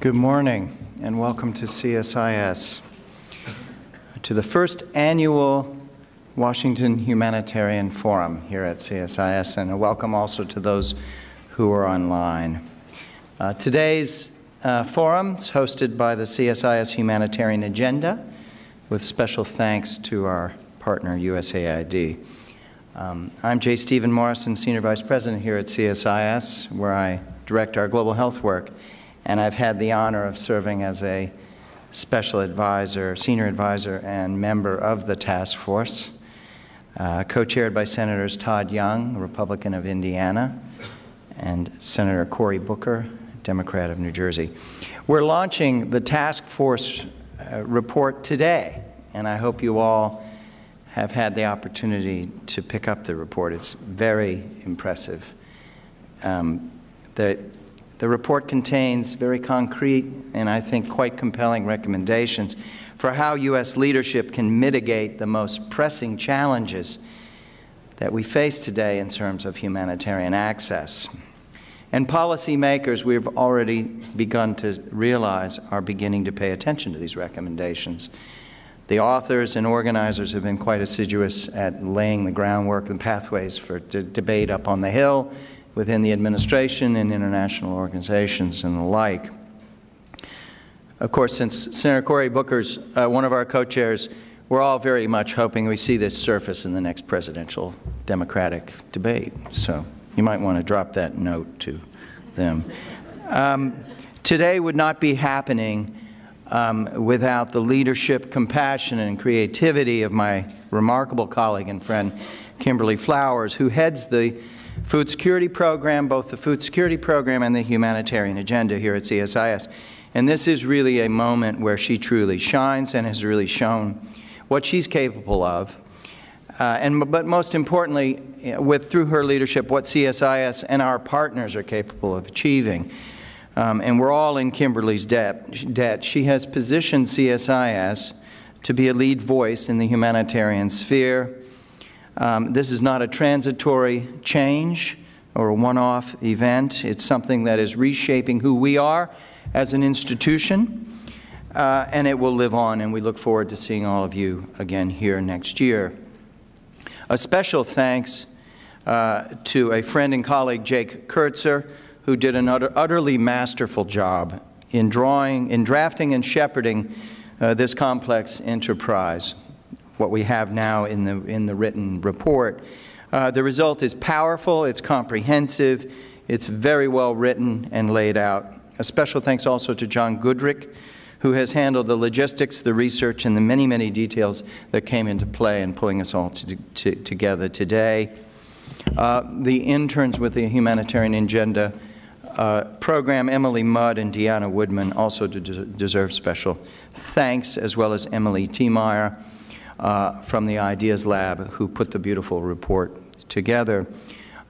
Good morning and welcome to CSIS, to the first annual Washington Humanitarian Forum here at CSIS, and a welcome also to those who are online. Uh, today's uh, forum is hosted by the CSIS Humanitarian Agenda, with special thanks to our partner USAID. Um, I'm J. Stephen Morrison, Senior Vice President here at CSIS, where I direct our global health work and I've had the honor of serving as a special advisor, senior advisor, and member of the task force, uh, co-chaired by Senators Todd Young, Republican of Indiana, and Senator Cory Booker, Democrat of New Jersey. We're launching the task force uh, report today, and I hope you all have had the opportunity to pick up the report. It's very impressive. Um, the the report contains very concrete and I think quite compelling recommendations for how U.S. leadership can mitigate the most pressing challenges that we face today in terms of humanitarian access. And policymakers, we've already begun to realize, are beginning to pay attention to these recommendations. The authors and organizers have been quite assiduous at laying the groundwork and pathways for debate up on the Hill within the administration and international organizations and the like. Of course, since Senator Cory Booker's uh, one of our co-chairs, we're all very much hoping we see this surface in the next presidential Democratic debate. So you might want to drop that note to them. Um, today would not be happening um, without the leadership, compassion, and creativity of my remarkable colleague and friend, Kimberly Flowers, who heads the food security program, both the food security program and the humanitarian agenda here at CSIS. And this is really a moment where she truly shines and has really shown what she's capable of. Uh, and, but most importantly, with, through her leadership, what CSIS and our partners are capable of achieving. Um, and we're all in Kimberly's debt, debt. She has positioned CSIS to be a lead voice in the humanitarian sphere um, this is not a transitory change or a one-off event. It's something that is reshaping who we are as an institution, uh, and it will live on, and we look forward to seeing all of you again here next year. A special thanks uh, to a friend and colleague, Jake Kurtzer, who did an utter, utterly masterful job in drawing, in drafting and shepherding uh, this complex enterprise what we have now in the, in the written report. Uh, the result is powerful, it's comprehensive, it's very well written and laid out. A special thanks also to John Goodrick, who has handled the logistics, the research, and the many, many details that came into play in pulling us all to, to, together today. Uh, the interns with the Humanitarian Agenda uh, program, Emily Mudd and Deanna Woodman, also deserve special thanks, as well as Emily T. Uh, from the Ideas Lab who put the beautiful report together.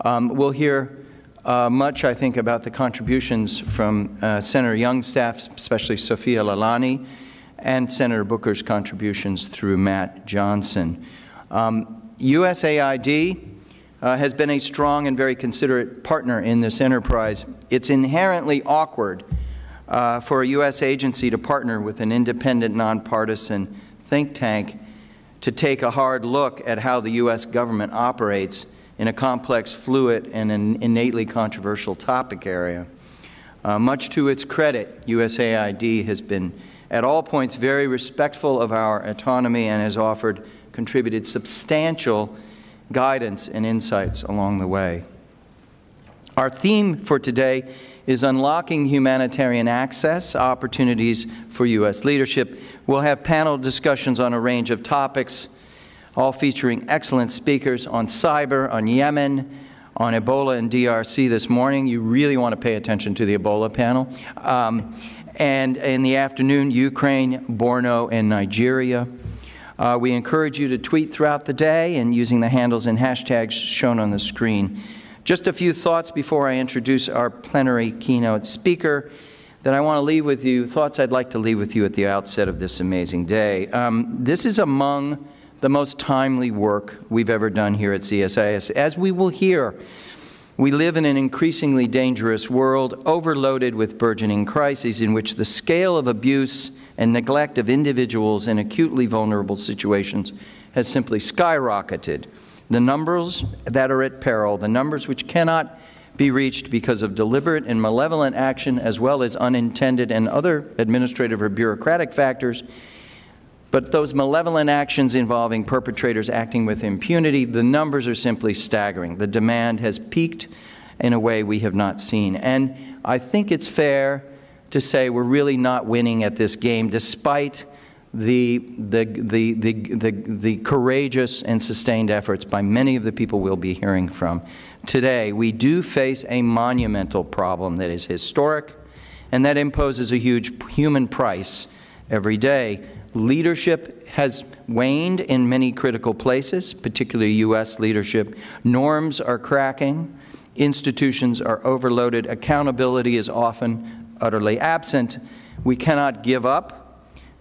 Um, we'll hear uh, much, I think, about the contributions from uh, Senator Young's staff, especially Sophia Lalani, and Senator Booker's contributions through Matt Johnson. Um, USAID uh, has been a strong and very considerate partner in this enterprise. It's inherently awkward uh, for a U.S. agency to partner with an independent, nonpartisan think tank to take a hard look at how the U.S. government operates in a complex, fluid, and an innately controversial topic area. Uh, much to its credit, USAID has been at all points very respectful of our autonomy and has offered, contributed substantial guidance and insights along the way. Our theme for today is unlocking humanitarian access opportunities for U.S. leadership. We'll have panel discussions on a range of topics, all featuring excellent speakers on cyber, on Yemen, on Ebola and DRC this morning. You really want to pay attention to the Ebola panel. Um, and in the afternoon, Ukraine, Borno, and Nigeria. Uh, we encourage you to tweet throughout the day and using the handles and hashtags shown on the screen. Just a few thoughts before I introduce our plenary keynote speaker that I want to leave with you, thoughts I'd like to leave with you at the outset of this amazing day. Um, this is among the most timely work we've ever done here at CSIS. As we will hear, We live in an increasingly dangerous world, overloaded with burgeoning crises in which the scale of abuse and neglect of individuals in acutely vulnerable situations has simply skyrocketed. The numbers that are at peril, the numbers which cannot be reached because of deliberate and malevolent action as well as unintended and other administrative or bureaucratic factors, but those malevolent actions involving perpetrators acting with impunity, the numbers are simply staggering. The demand has peaked in a way we have not seen. And I think it's fair to say we're really not winning at this game despite the, the, the, the, the, courageous and sustained efforts by many of the people we'll be hearing from today. We do face a monumental problem that is historic and that imposes a huge human price every day. Leadership has waned in many critical places, particularly U.S. leadership. Norms are cracking. Institutions are overloaded. Accountability is often utterly absent. We cannot give up,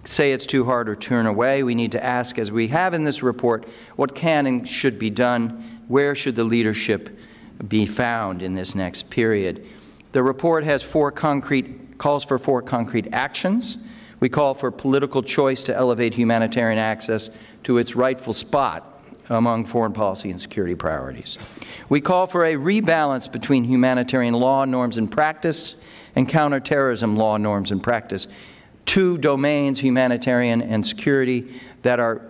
say it's too hard, or turn away. We need to ask, as we have in this report, what can and should be done? Where should the leadership be found in this next period? The report has four concrete, calls for four concrete actions we call for political choice to elevate humanitarian access to its rightful spot among foreign policy and security priorities. We call for a rebalance between humanitarian law norms and practice and counterterrorism law norms and practice, two domains, humanitarian and security, that are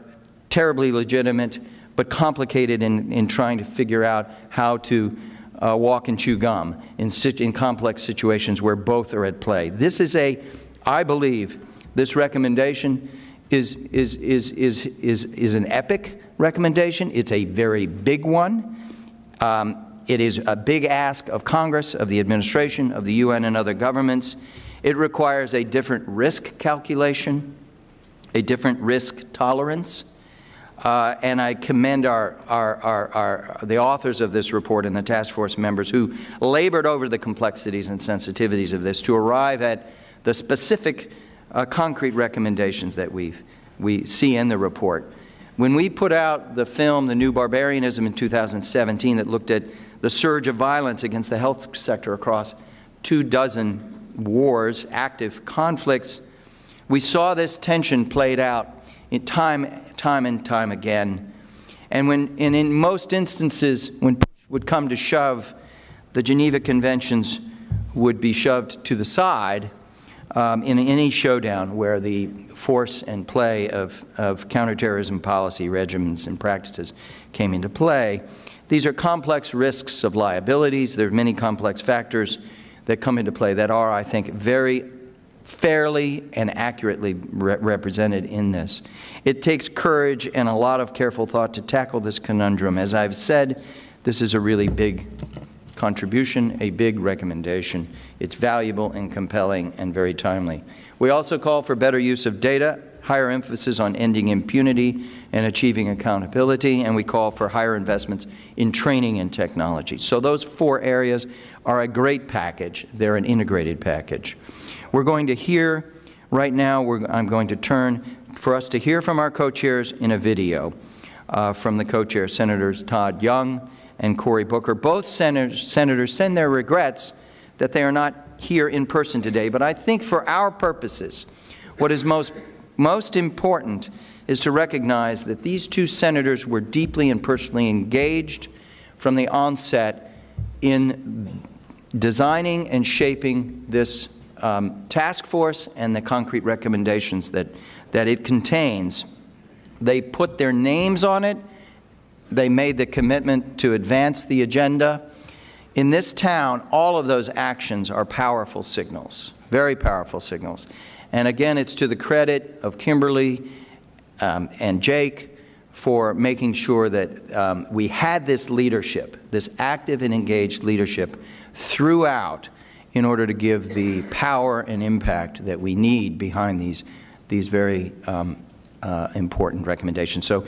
terribly legitimate but complicated in, in trying to figure out how to uh, walk and chew gum in, in complex situations where both are at play. This is a, I believe, this recommendation is, is, is, is, is, is an epic recommendation. It's a very big one. Um, it is a big ask of Congress, of the administration, of the UN and other governments. It requires a different risk calculation, a different risk tolerance. Uh, and I commend our, our, our, our, the authors of this report and the task force members who labored over the complexities and sensitivities of this to arrive at the specific uh, concrete recommendations that we we see in the report. When we put out the film, The New Barbarianism, in 2017, that looked at the surge of violence against the health sector across two dozen wars, active conflicts, we saw this tension played out time, time and time again. And, when, and in most instances, when push would come to shove, the Geneva Conventions would be shoved to the side um, in any showdown where the force and play of, of counterterrorism policy regimens and practices came into play. These are complex risks of liabilities. There are many complex factors that come into play that are, I think, very fairly and accurately re represented in this. It takes courage and a lot of careful thought to tackle this conundrum. As I've said, this is a really big contribution, a big recommendation. It's valuable and compelling and very timely. We also call for better use of data, higher emphasis on ending impunity and achieving accountability, and we call for higher investments in training and technology. So those four areas are a great package. They're an integrated package. We're going to hear, right now, I'm going to turn for us to hear from our co-chairs in a video uh, from the co-chairs, Senators Todd Young and Cory Booker. Both senators, senators send their regrets that they are not here in person today, but I think for our purposes, what is most, most important is to recognize that these two senators were deeply and personally engaged from the onset in designing and shaping this um, task force and the concrete recommendations that, that it contains. They put their names on it they made the commitment to advance the agenda. In this town, all of those actions are powerful signals, very powerful signals. And again, it's to the credit of Kimberly um, and Jake for making sure that um, we had this leadership, this active and engaged leadership throughout in order to give the power and impact that we need behind these, these very um, uh, important recommendations. So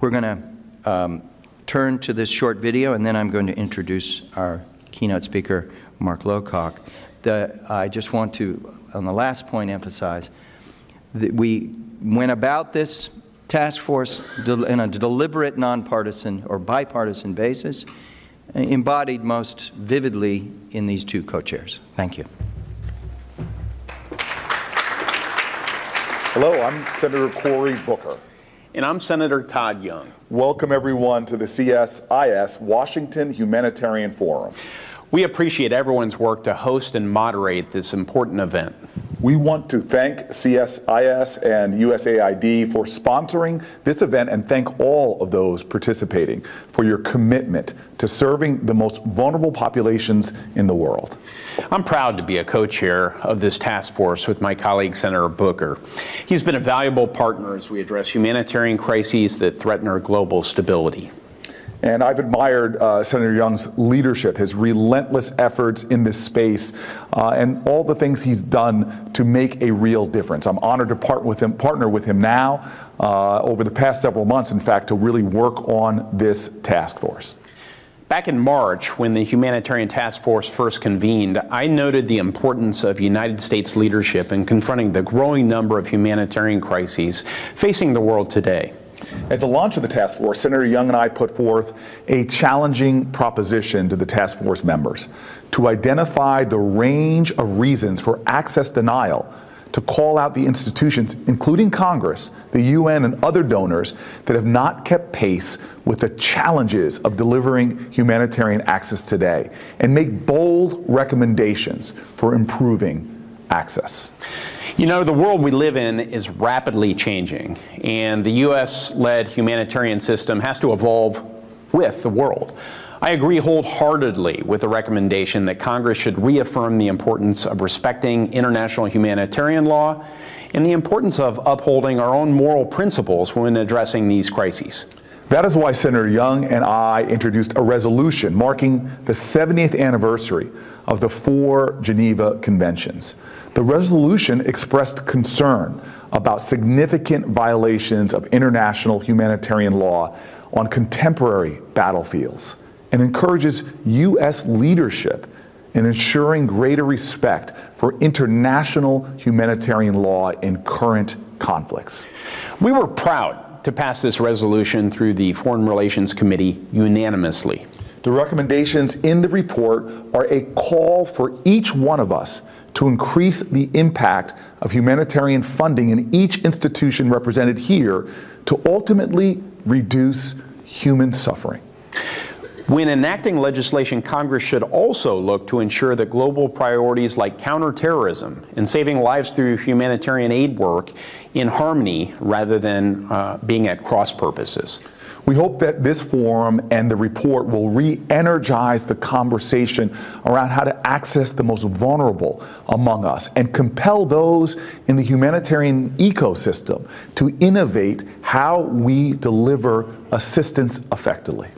we're going to um, turn to this short video, and then I'm going to introduce our keynote speaker, Mark Lowcock. The, I just want to, on the last point, emphasize that we went about this task force in a deliberate, nonpartisan or bipartisan basis. Uh, embodied most vividly in these two co-chairs. Thank you. Hello, I'm Senator Cory Booker. And I'm Senator Todd Young. Welcome, everyone, to the CSIS Washington Humanitarian Forum. We appreciate everyone's work to host and moderate this important event. We want to thank CSIS and USAID for sponsoring this event and thank all of those participating for your commitment to serving the most vulnerable populations in the world. I'm proud to be a co-chair of this task force with my colleague Senator Booker. He's been a valuable partner as we address humanitarian crises that threaten our global stability. And I've admired uh, Senator Young's leadership, his relentless efforts in this space, uh, and all the things he's done to make a real difference. I'm honored to part with him, partner with him now uh, over the past several months, in fact, to really work on this task force. Back in March, when the Humanitarian Task Force first convened, I noted the importance of United States leadership in confronting the growing number of humanitarian crises facing the world today. At the launch of the task force, Senator Young and I put forth a challenging proposition to the task force members to identify the range of reasons for access denial, to call out the institutions, including Congress, the UN, and other donors that have not kept pace with the challenges of delivering humanitarian access today, and make bold recommendations for improving access. You know, the world we live in is rapidly changing, and the U.S. led humanitarian system has to evolve with the world. I agree wholeheartedly with the recommendation that Congress should reaffirm the importance of respecting international humanitarian law and the importance of upholding our own moral principles when addressing these crises. That is why Senator Young and I introduced a resolution marking the 70th anniversary of the four Geneva Conventions. The resolution expressed concern about significant violations of international humanitarian law on contemporary battlefields and encourages U.S. leadership in ensuring greater respect for international humanitarian law in current conflicts. We were proud to pass this resolution through the Foreign Relations Committee unanimously. The recommendations in the report are a call for each one of us to increase the impact of humanitarian funding in each institution represented here to ultimately reduce human suffering. When enacting legislation, Congress should also look to ensure that global priorities like counterterrorism and saving lives through humanitarian aid work in harmony rather than uh, being at cross purposes. We hope that this forum and the report will re energize the conversation around how to access the most vulnerable among us and compel those in the humanitarian ecosystem to innovate how we deliver assistance effectively.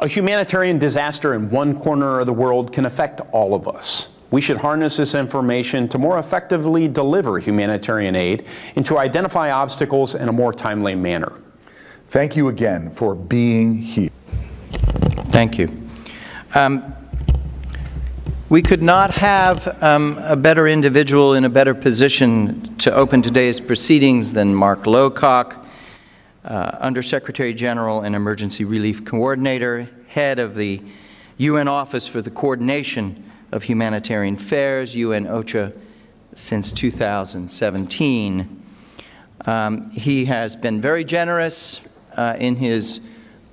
A humanitarian disaster in one corner of the world can affect all of us. We should harness this information to more effectively deliver humanitarian aid and to identify obstacles in a more timely manner. Thank you again for being here. Thank you. Um, we could not have um, a better individual in a better position to open today's proceedings than Mark Lowcock, uh, Undersecretary General and Emergency Relief Coordinator, head of the UN Office for the Coordination of Humanitarian Affairs, UN OCHA, since 2017. Um, he has been very generous uh, in his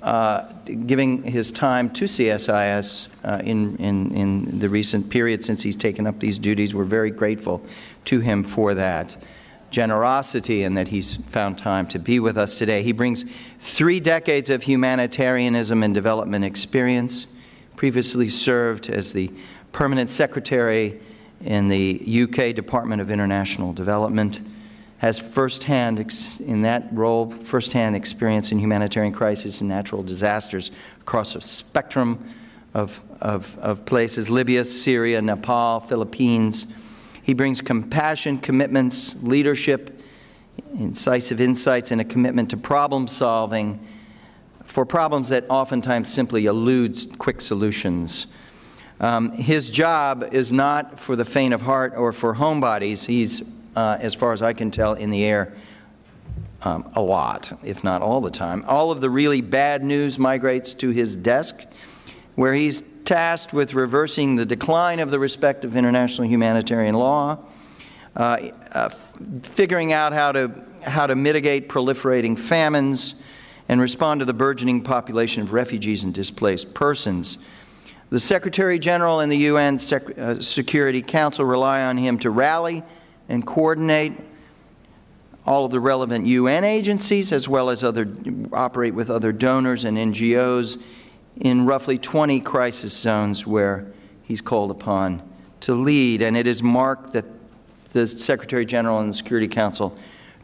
uh, giving his time to CSIS uh, in, in, in the recent period since he's taken up these duties. We're very grateful to him for that generosity and that he's found time to be with us today. He brings three decades of humanitarianism and development experience, previously served as the permanent secretary in the UK Department of International Development, has firsthand, in that role, firsthand experience in humanitarian crises and natural disasters across a spectrum of, of, of places Libya, Syria, Nepal, Philippines. He brings compassion, commitments, leadership, incisive insights, and a commitment to problem solving for problems that oftentimes simply elude quick solutions. Um, his job is not for the faint of heart or for homebodies. He's uh, as far as I can tell, in the air um, a lot, if not all the time. All of the really bad news migrates to his desk. where he's tasked with reversing the decline of the respect of international humanitarian law, uh, uh, figuring out how to, how to mitigate proliferating famines, and respond to the burgeoning population of refugees and displaced persons. The Secretary General and the UN Sec uh, Security Council rely on him to rally and coordinate all of the relevant UN agencies as well as other operate with other donors and NGOs in roughly 20 crisis zones where he's called upon to lead. And it is Mark that the Secretary General and the Security Council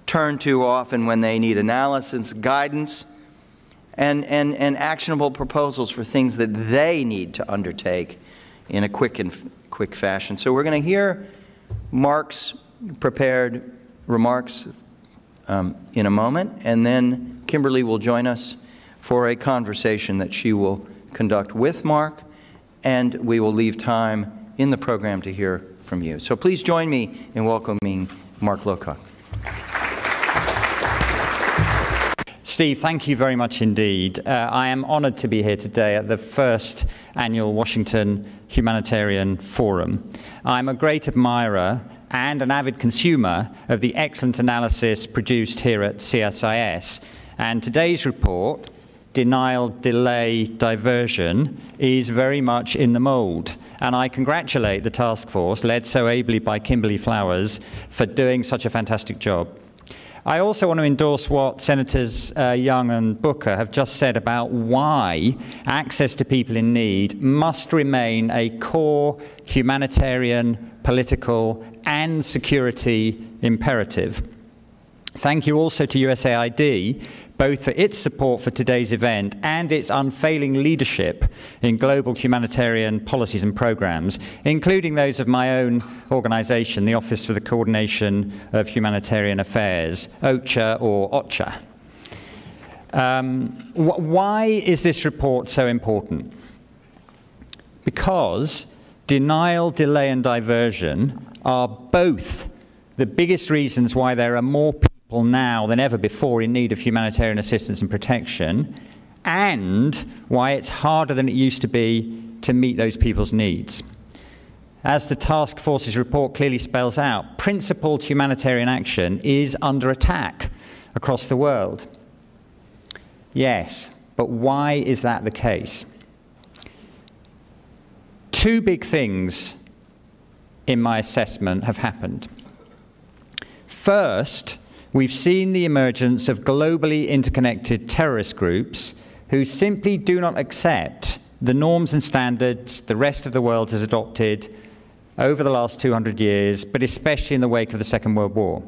turn to often when they need analysis, guidance, and, and, and actionable proposals for things that they need to undertake in a quick and quick fashion. So we're going to hear Mark's prepared remarks um, in a moment, and then Kimberly will join us for a conversation that she will conduct with Mark, and we will leave time in the program to hear from you. So please join me in welcoming Mark Lowcock. Steve, thank you very much indeed. Uh, I am honored to be here today at the first annual Washington Humanitarian Forum. I'm a great admirer and an avid consumer of the excellent analysis produced here at CSIS. And today's report, Denial, Delay, Diversion, is very much in the mold. And I congratulate the task force, led so ably by Kimberly Flowers, for doing such a fantastic job. I also want to endorse what Senators uh, Young and Booker have just said about why access to people in need must remain a core humanitarian, political, and security imperative. Thank you also to USAID, both for its support for today's event and its unfailing leadership in global humanitarian policies and programs, including those of my own organization, the Office for the Coordination of Humanitarian Affairs, OCHA or OCHA. Um, wh why is this report so important? Because denial, delay, and diversion are both the biggest reasons why there are more people now than ever before in need of humanitarian assistance and protection, and why it's harder than it used to be to meet those people's needs. As the task force's report clearly spells out, principled humanitarian action is under attack across the world. Yes, but why is that the case? Two big things in my assessment have happened. First, we've seen the emergence of globally interconnected terrorist groups who simply do not accept the norms and standards the rest of the world has adopted over the last 200 years, but especially in the wake of the Second World War.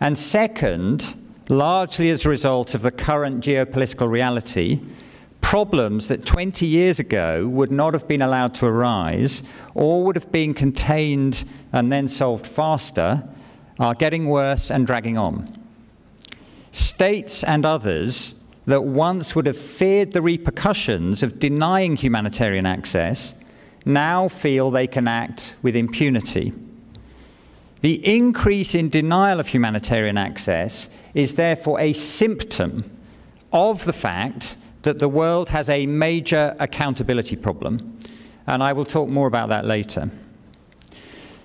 And second, largely as a result of the current geopolitical reality, problems that 20 years ago would not have been allowed to arise or would have been contained and then solved faster are getting worse and dragging on. States and others that once would have feared the repercussions of denying humanitarian access now feel they can act with impunity. The increase in denial of humanitarian access is therefore a symptom of the fact that the world has a major accountability problem, and I will talk more about that later.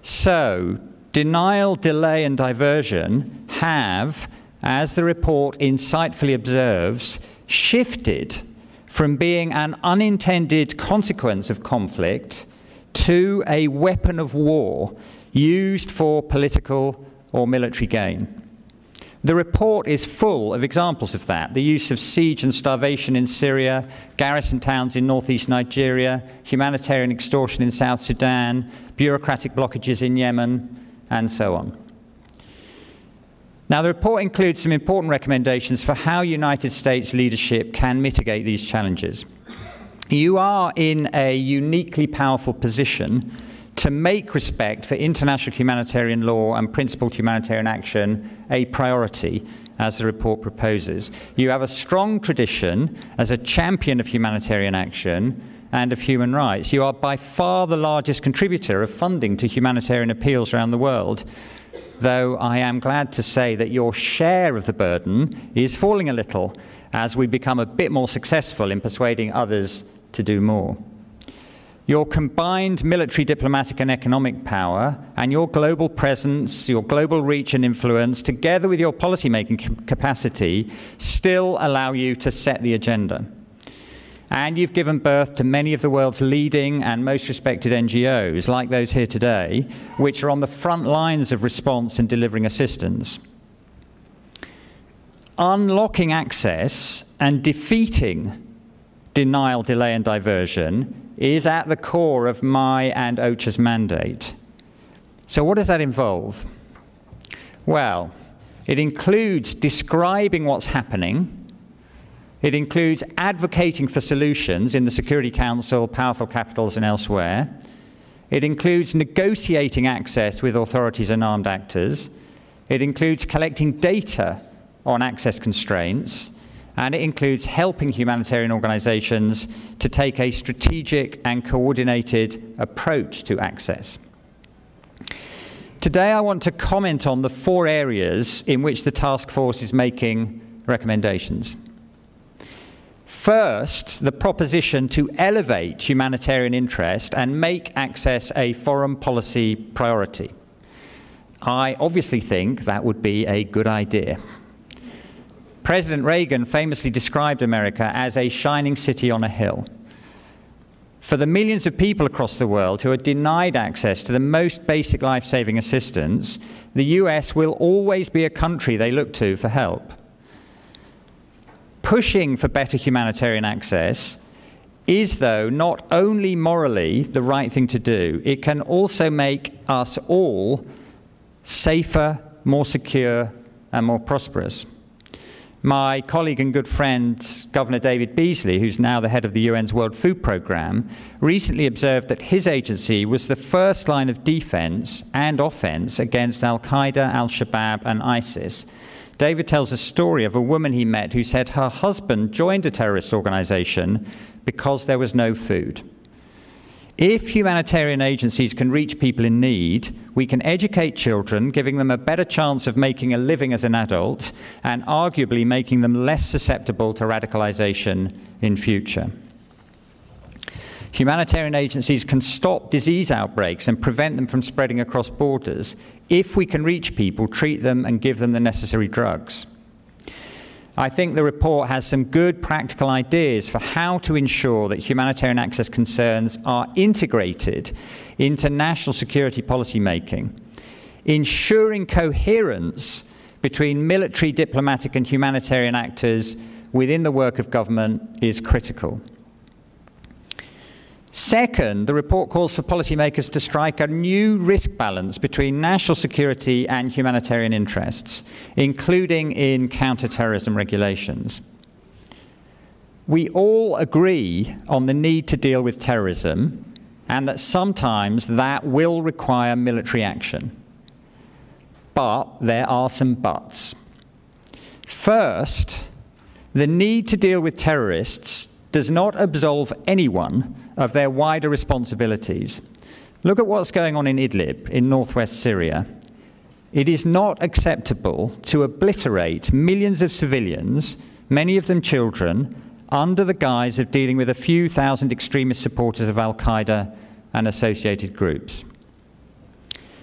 So, denial, delay, and diversion have, as the report insightfully observes, shifted from being an unintended consequence of conflict to a weapon of war used for political or military gain. The report is full of examples of that the use of siege and starvation in Syria, garrison towns in northeast Nigeria, humanitarian extortion in South Sudan, bureaucratic blockages in Yemen, and so on. Now, the report includes some important recommendations for how United States leadership can mitigate these challenges. You are in a uniquely powerful position to make respect for international humanitarian law and principled humanitarian action a priority, as the report proposes. You have a strong tradition as a champion of humanitarian action and of human rights. You are by far the largest contributor of funding to humanitarian appeals around the world, though I am glad to say that your share of the burden is falling a little as we become a bit more successful in persuading others to do more. Your combined military, diplomatic, and economic power, and your global presence, your global reach and influence, together with your policymaking capacity, still allow you to set the agenda. And you've given birth to many of the world's leading and most respected NGOs, like those here today, which are on the front lines of response and delivering assistance. Unlocking access and defeating denial, delay, and diversion is at the core of my and OCHA's mandate. So, what does that involve? Well, it includes describing what's happening. It includes advocating for solutions in the Security Council, powerful capitals, and elsewhere. It includes negotiating access with authorities and armed actors. It includes collecting data on access constraints and it includes helping humanitarian organizations to take a strategic and coordinated approach to access. Today, I want to comment on the four areas in which the task force is making recommendations. First, the proposition to elevate humanitarian interest and make access a foreign policy priority. I obviously think that would be a good idea. President Reagan famously described America as a shining city on a hill. For the millions of people across the world who are denied access to the most basic life saving assistance, the US will always be a country they look to for help. Pushing for better humanitarian access is, though, not only morally the right thing to do, it can also make us all safer, more secure, and more prosperous. My colleague and good friend, Governor David Beasley, who's now the head of the UN's World Food Programme, recently observed that his agency was the first line of defense and offense against Al Qaeda, Al Shabaab, and ISIS. David tells a story of a woman he met who said her husband joined a terrorist organization because there was no food. If humanitarian agencies can reach people in need, we can educate children, giving them a better chance of making a living as an adult, and arguably making them less susceptible to radicalization in future. Humanitarian agencies can stop disease outbreaks and prevent them from spreading across borders if we can reach people, treat them, and give them the necessary drugs. I think the report has some good practical ideas for how to ensure that humanitarian access concerns are integrated into national security policy making. Ensuring coherence between military, diplomatic, and humanitarian actors within the work of government is critical. Second, the report calls for policymakers to strike a new risk balance between national security and humanitarian interests, including in counterterrorism regulations. We all agree on the need to deal with terrorism and that sometimes that will require military action. But there are some buts. First, the need to deal with terrorists does not absolve anyone of their wider responsibilities. Look at what's going on in Idlib, in northwest Syria. It is not acceptable to obliterate millions of civilians, many of them children, under the guise of dealing with a few thousand extremist supporters of Al Qaeda and associated groups.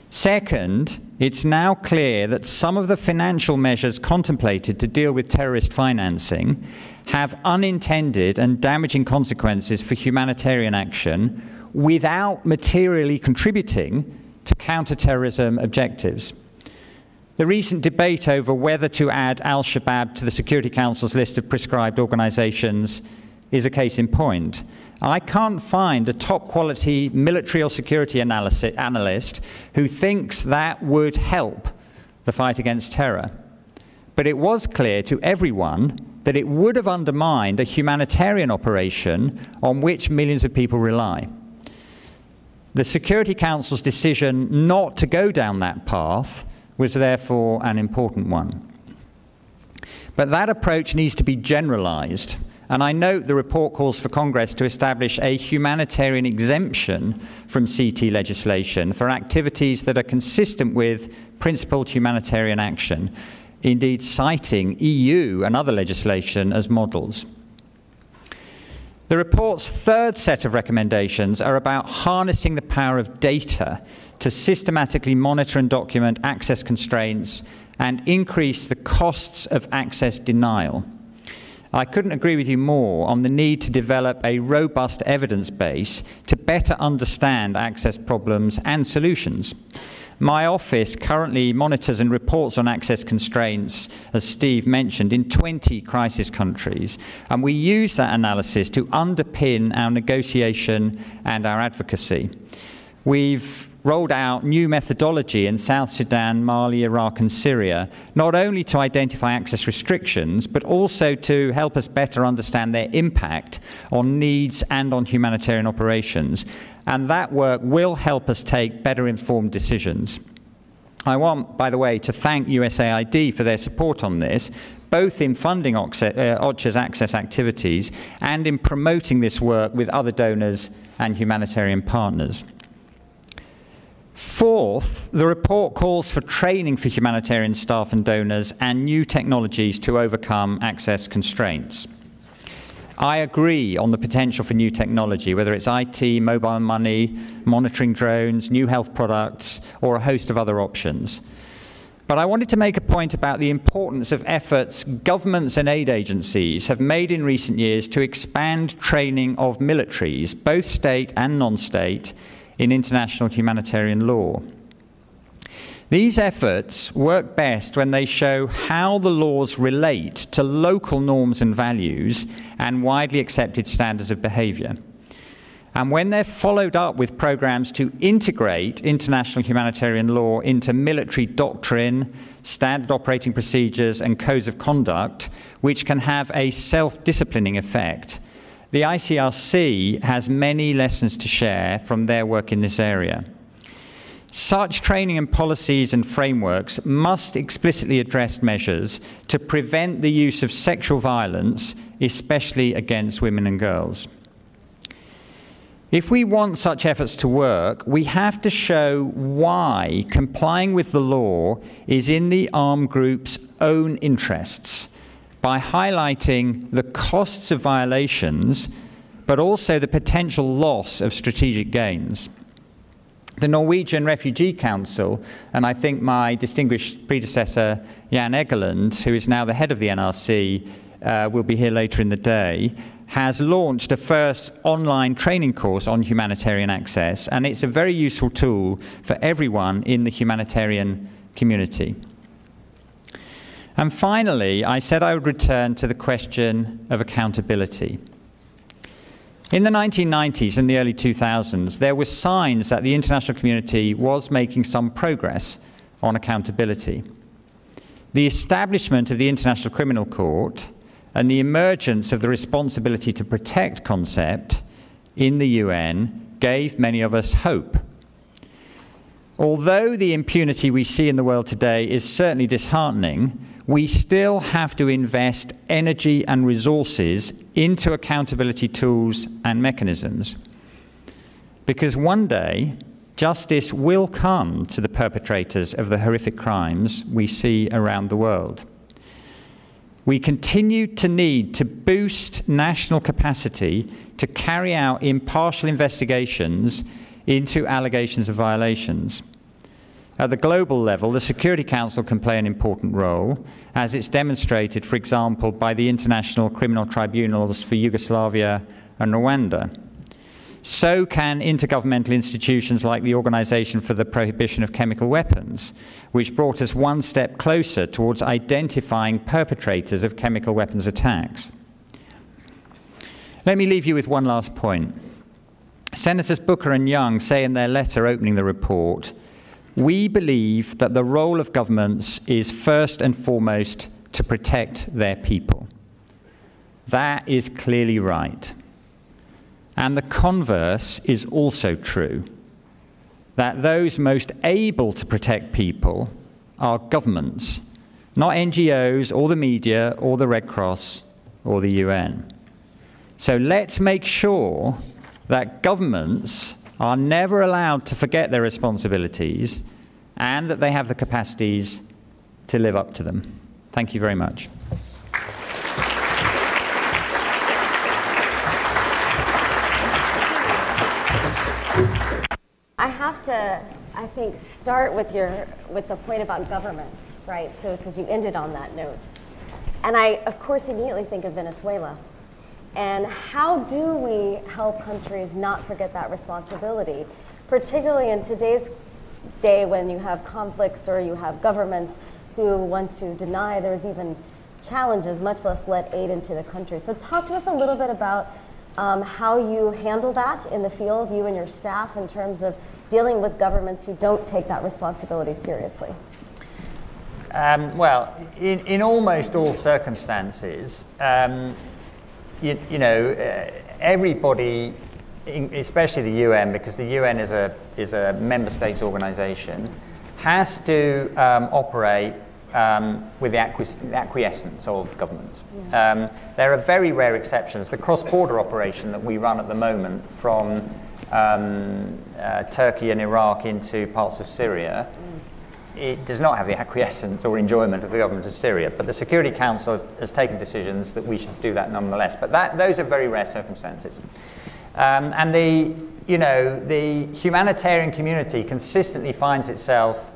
Second, it's now clear that some of the financial measures contemplated to deal with terrorist financing have unintended and damaging consequences for humanitarian action without materially contributing to counterterrorism objectives. The recent debate over whether to add Al Shabaab to the Security Council's list of prescribed organizations is a case in point. I can't find a top quality military or security analyst who thinks that would help the fight against terror. But it was clear to everyone that it would have undermined a humanitarian operation on which millions of people rely. The Security Council's decision not to go down that path was therefore an important one. But that approach needs to be generalized and I note the report calls for Congress to establish a humanitarian exemption from CT legislation for activities that are consistent with principled humanitarian action, indeed citing EU and other legislation as models. The report's third set of recommendations are about harnessing the power of data to systematically monitor and document access constraints and increase the costs of access denial. I couldn't agree with you more on the need to develop a robust evidence base to better understand access problems and solutions. My office currently monitors and reports on access constraints, as Steve mentioned, in 20 crisis countries, and we use that analysis to underpin our negotiation and our advocacy. We've rolled out new methodology in South Sudan, Mali, Iraq, and Syria, not only to identify access restrictions, but also to help us better understand their impact on needs and on humanitarian operations. And that work will help us take better informed decisions. I want, by the way, to thank USAID for their support on this, both in funding OCHA's uh, access activities and in promoting this work with other donors and humanitarian partners. Fourth, the report calls for training for humanitarian staff and donors and new technologies to overcome access constraints. I agree on the potential for new technology, whether it's IT, mobile money, monitoring drones, new health products, or a host of other options. But I wanted to make a point about the importance of efforts governments and aid agencies have made in recent years to expand training of militaries, both state and non-state, in international humanitarian law. These efforts work best when they show how the laws relate to local norms and values and widely accepted standards of behavior. And when they're followed up with programs to integrate international humanitarian law into military doctrine, standard operating procedures, and codes of conduct, which can have a self disciplining effect, the ICRC has many lessons to share from their work in this area. Such training and policies and frameworks must explicitly address measures to prevent the use of sexual violence, especially against women and girls. If we want such efforts to work, we have to show why complying with the law is in the armed group's own interests by highlighting the costs of violations, but also the potential loss of strategic gains. The Norwegian Refugee Council, and I think my distinguished predecessor, Jan Egeland, who is now the head of the NRC, uh, will be here later in the day, has launched a first online training course on humanitarian access, and it's a very useful tool for everyone in the humanitarian community. And finally, I said I would return to the question of accountability. In the 1990s and the early 2000s, there were signs that the international community was making some progress on accountability. The establishment of the International Criminal Court and the emergence of the responsibility to protect concept in the UN gave many of us hope. Although the impunity we see in the world today is certainly disheartening, we still have to invest energy and resources into accountability tools and mechanisms. Because one day, justice will come to the perpetrators of the horrific crimes we see around the world. We continue to need to boost national capacity to carry out impartial investigations into allegations of violations. At the global level, the Security Council can play an important role, as it's demonstrated, for example, by the International Criminal Tribunals for Yugoslavia and Rwanda. So can intergovernmental institutions like the Organization for the Prohibition of Chemical Weapons, which brought us one step closer towards identifying perpetrators of chemical weapons attacks. Let me leave you with one last point. Senators Booker and Young say in their letter opening the report we believe that the role of governments is first and foremost to protect their people. That is clearly right. And the converse is also true that those most able to protect people are governments, not NGOs or the media or the Red Cross or the UN. So let's make sure that governments are never allowed to forget their responsibilities and that they have the capacities to live up to them. Thank you very much. I have to, I think, start with your with the point about governments, right? So because you ended on that note, and I, of course, immediately think of Venezuela. And how do we help countries not forget that responsibility, particularly in today's day when you have conflicts or you have governments who want to deny there's even challenges, much less let aid into the country. So, talk to us a little bit about um, how you handle that in the field, you and your staff, in terms of dealing with governments who don't take that responsibility seriously. Um, well, in, in almost all circumstances, um, you, you, know, uh, everybody, in, especially the UN, because the UN is a, is a member states organization, has to um, operate um, with the, acquies- the, acquiescence of governments. Yeah. Um, there are very rare exceptions. The cross border operation that we run at the moment from um, uh, Turkey and Iraq into parts of Syria. It does not have the acquiescence or enjoyment of the government of Syria, but the Security Council has taken decisions that we should do that nonetheless. But that, those are very rare circumstances. Um, and the, you know, the humanitarian community consistently finds itself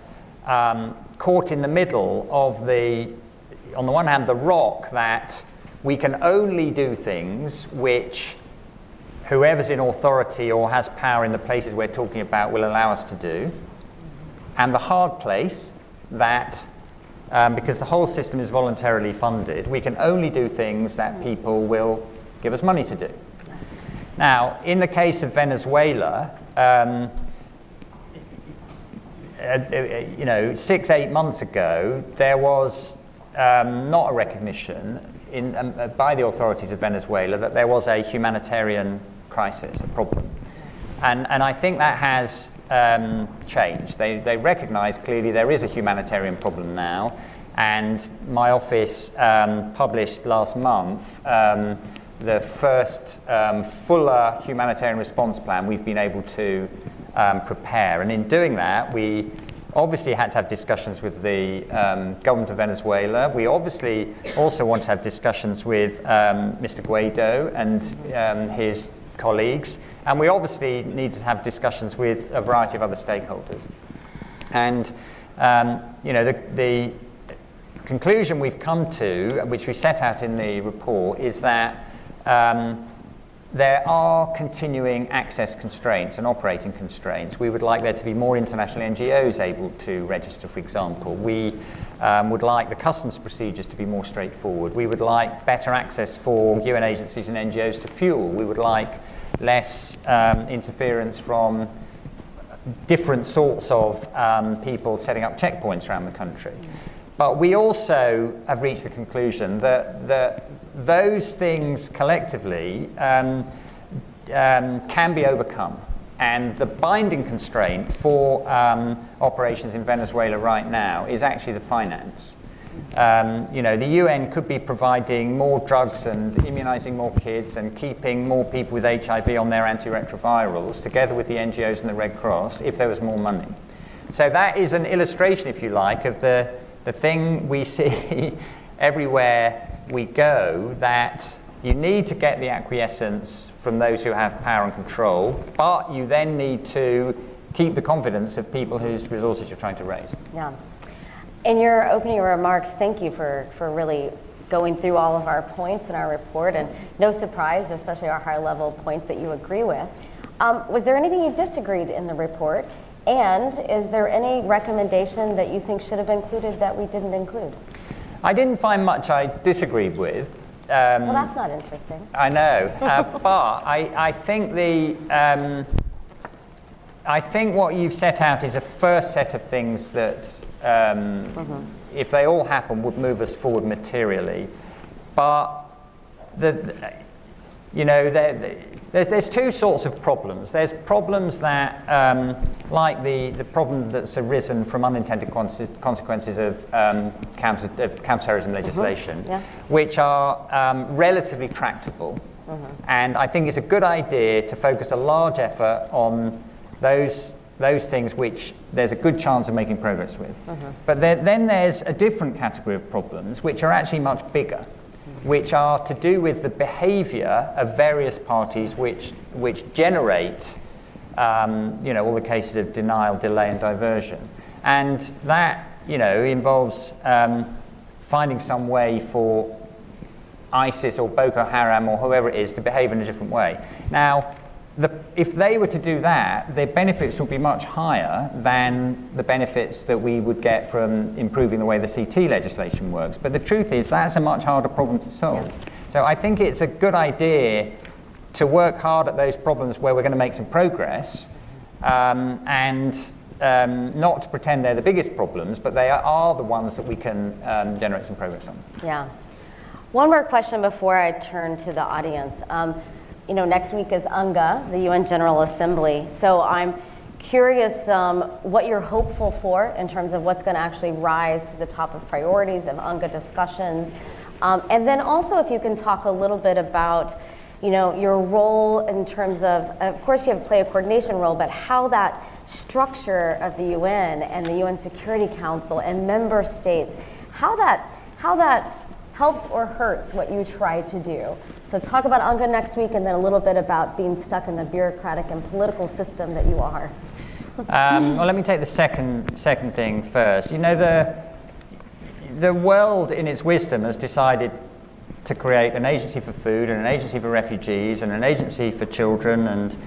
um, caught in the middle of the, on the one hand, the rock that we can only do things which whoever's in authority or has power in the places we're talking about will allow us to do, and the hard place that, um, because the whole system is voluntarily funded, we can only do things that people will give us money to do. Now, in the case of Venezuela, um, uh, uh, you know, six, eight months ago, there was um, not a recognition in, um, uh, by the authorities of Venezuela that there was a humanitarian crisis, a problem. And, and I think that has um, changed. They, they recognize clearly there is a humanitarian problem now. And my office um, published last month um, the first um, fuller humanitarian response plan we've been able to um, prepare. And in doing that, we obviously had to have discussions with the um, government of Venezuela. We obviously also want to have discussions with Mr. Guaido and his colleagues. And we obviously need to have discussions with a variety of other stakeholders. And, um, you know, the, the conclusion we've come to, which we set out in the report, is that um, there are continuing access constraints and operating constraints. We would like there to be more international NGOs able to register, for example. We um, would like the customs procedures to be more straightforward. We would like better access for UN agencies and NGOs to fuel. We would like less um, interference from different sorts of um, people setting up checkpoints around the country. But we also have reached the conclusion that, that those things collectively um, um, can be overcome. And the binding constraint for um, operations in Venezuela right now is actually the finance. Um, you know, the UN could be providing more drugs and immunizing more kids and keeping more people with HIV on their antiretrovirals, together with the NGOs and the Red Cross, if there was more money. So that is an illustration, if you like, of the, the thing we see everywhere we go that you need to get the acquiescence from those who have power and control, but you then need to keep the confidence of people whose resources you're trying to raise. Yeah. In your opening remarks, thank you for, for really going through all of our points in our report, and no surprise, especially our high level points that you agree with. Um, was there anything you disagreed in the report? And is there any recommendation that you think should have been included that we didn't include? I didn't find much I disagreed with. Um, well, that's not interesting. I know, uh, but I, I think the um, I think what you've set out is a first set of things that, um, mm-hmm. if they all happen, would move us forward materially. But the, you know, there's, there's two sorts of problems. There's problems that, um, like the, the problem that's arisen from unintended consequences of um, counter, uh, counterterrorism legislation, mm-hmm. yeah. which are um, relatively tractable. Mm-hmm. And I think it's a good idea to focus a large effort on those, those things which there's a good chance of making progress with. Mm-hmm. But there, then there's a different category of problems which are actually much bigger which are to do with the behavior of various parties which, which generate um, you know, all the cases of denial, delay, and diversion. And that, you know, involves um, finding some way for ISIS or Boko Haram or whoever it is to behave in a different way. Now, the, if they were to do that, their benefits would be much higher than the benefits that we would get from improving the way the CT legislation works. But the truth is, that's a much harder problem to solve. So I think it's a good idea to work hard at those problems where we're going to make some progress um, and um, not to pretend they're the biggest problems, but they are the ones that we can um, generate some progress on. Yeah. One more question before I turn to the audience. You know, next week is UNGA, the UN General Assembly. So I'm curious um, what you're hopeful for in terms of what's going to actually rise to the top of priorities of UNGA discussions. Um, and then also if you can talk a little bit about, you know, your role in terms of, of course you have to play a coordination role, but how that structure of the UN and the UN Security Council and member states, how that, how that helps or hurts what you try to do. So talk about UNGA next week and then a little bit about being stuck in the bureaucratic and political system that you are. um, well, let me take the second, second thing first. You know, the, the world in its wisdom has decided to create an agency for food and an agency for refugees and an agency for children and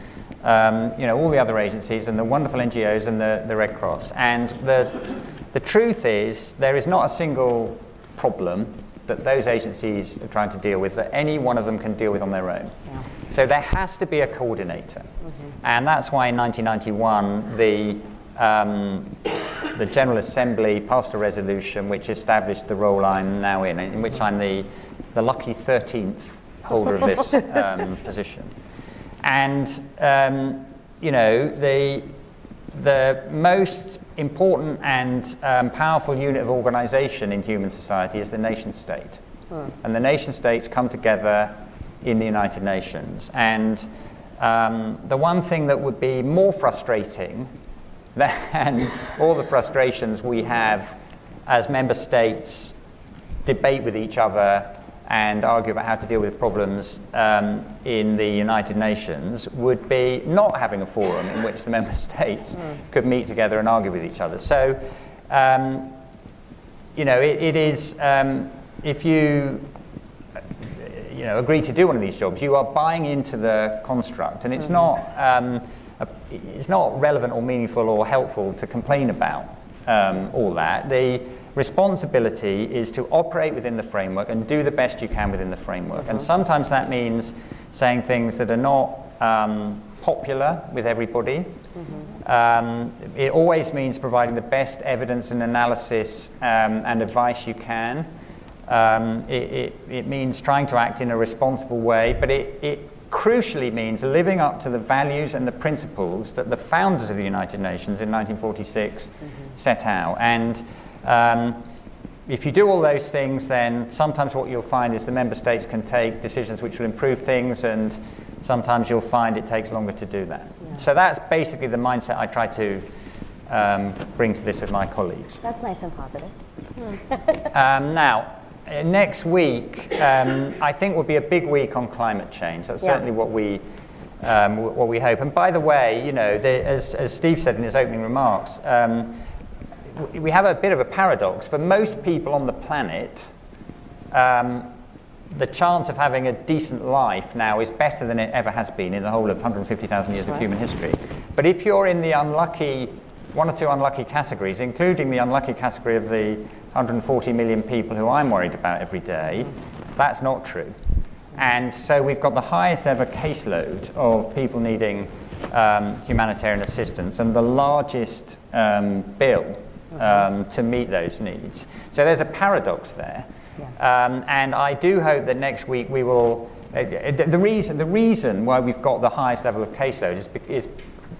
um, you know, all the other agencies and the wonderful NGOs and the, the Red Cross. And the, the truth is there is not a single problem that those agencies are trying to deal with that any one of them can deal with on their own. Yeah. So there has to be a coordinator. Mm-hmm. And that's why in 1991 the, um, the General Assembly passed a resolution which established the role I'm now in, in which I'm the, the lucky 13th holder of this um, position. And, um, you know, the, the most important and um, powerful unit of organization in human society is the nation state. Hmm. And the nation states come together in the United Nations. And um, the one thing that would be more frustrating than all the frustrations we have as member states debate with each other and argue about how to deal with problems um, in the United Nations would be not having a forum in which the member states mm. could meet together and argue with each other. So, um, you know, it, it is, um, if you, you know, agree to do one of these jobs, you are buying into the construct, and it's mm-hmm. not, um, a, it's not relevant or meaningful or helpful to complain about um, all that. The, responsibility is to operate within the framework and do the best you can within the framework. Mm-hmm. And sometimes that means saying things that are not um, popular with everybody. Mm-hmm. Um, it always means providing the best evidence and analysis um, and advice you can. Um, it, it, it, means trying to act in a responsible way, but it, it crucially means living up to the values and the principles that the founders of the United Nations in 1946 mm-hmm. set out. And um, if you do all those things, then sometimes what you'll find is the member states can take decisions which will improve things, and sometimes you'll find it takes longer to do that. Yeah. So that's basically the mindset I try to um, bring to this with my colleagues. That's nice and positive. um, now, uh, next week, um, I think will be a big week on climate change. That's yeah. certainly what we um, what we hope. And by the way, you know, the, as, as Steve said in his opening remarks, um, we have a bit of a paradox. For most people on the planet, um, the chance of having a decent life now is better than it ever has been in the whole of 150,000 years right. of human history. But if you're in the unlucky, one or two unlucky categories, including the unlucky category of the 140 million people who I'm worried about every day, that's not true. And so we've got the highest ever caseload of people needing um, humanitarian assistance and the largest um, bill um, to meet those needs. So there's a paradox there. Yeah. Um, and I do hope that next week we will. Uh, the, reason, the reason why we've got the highest level of caseload is, is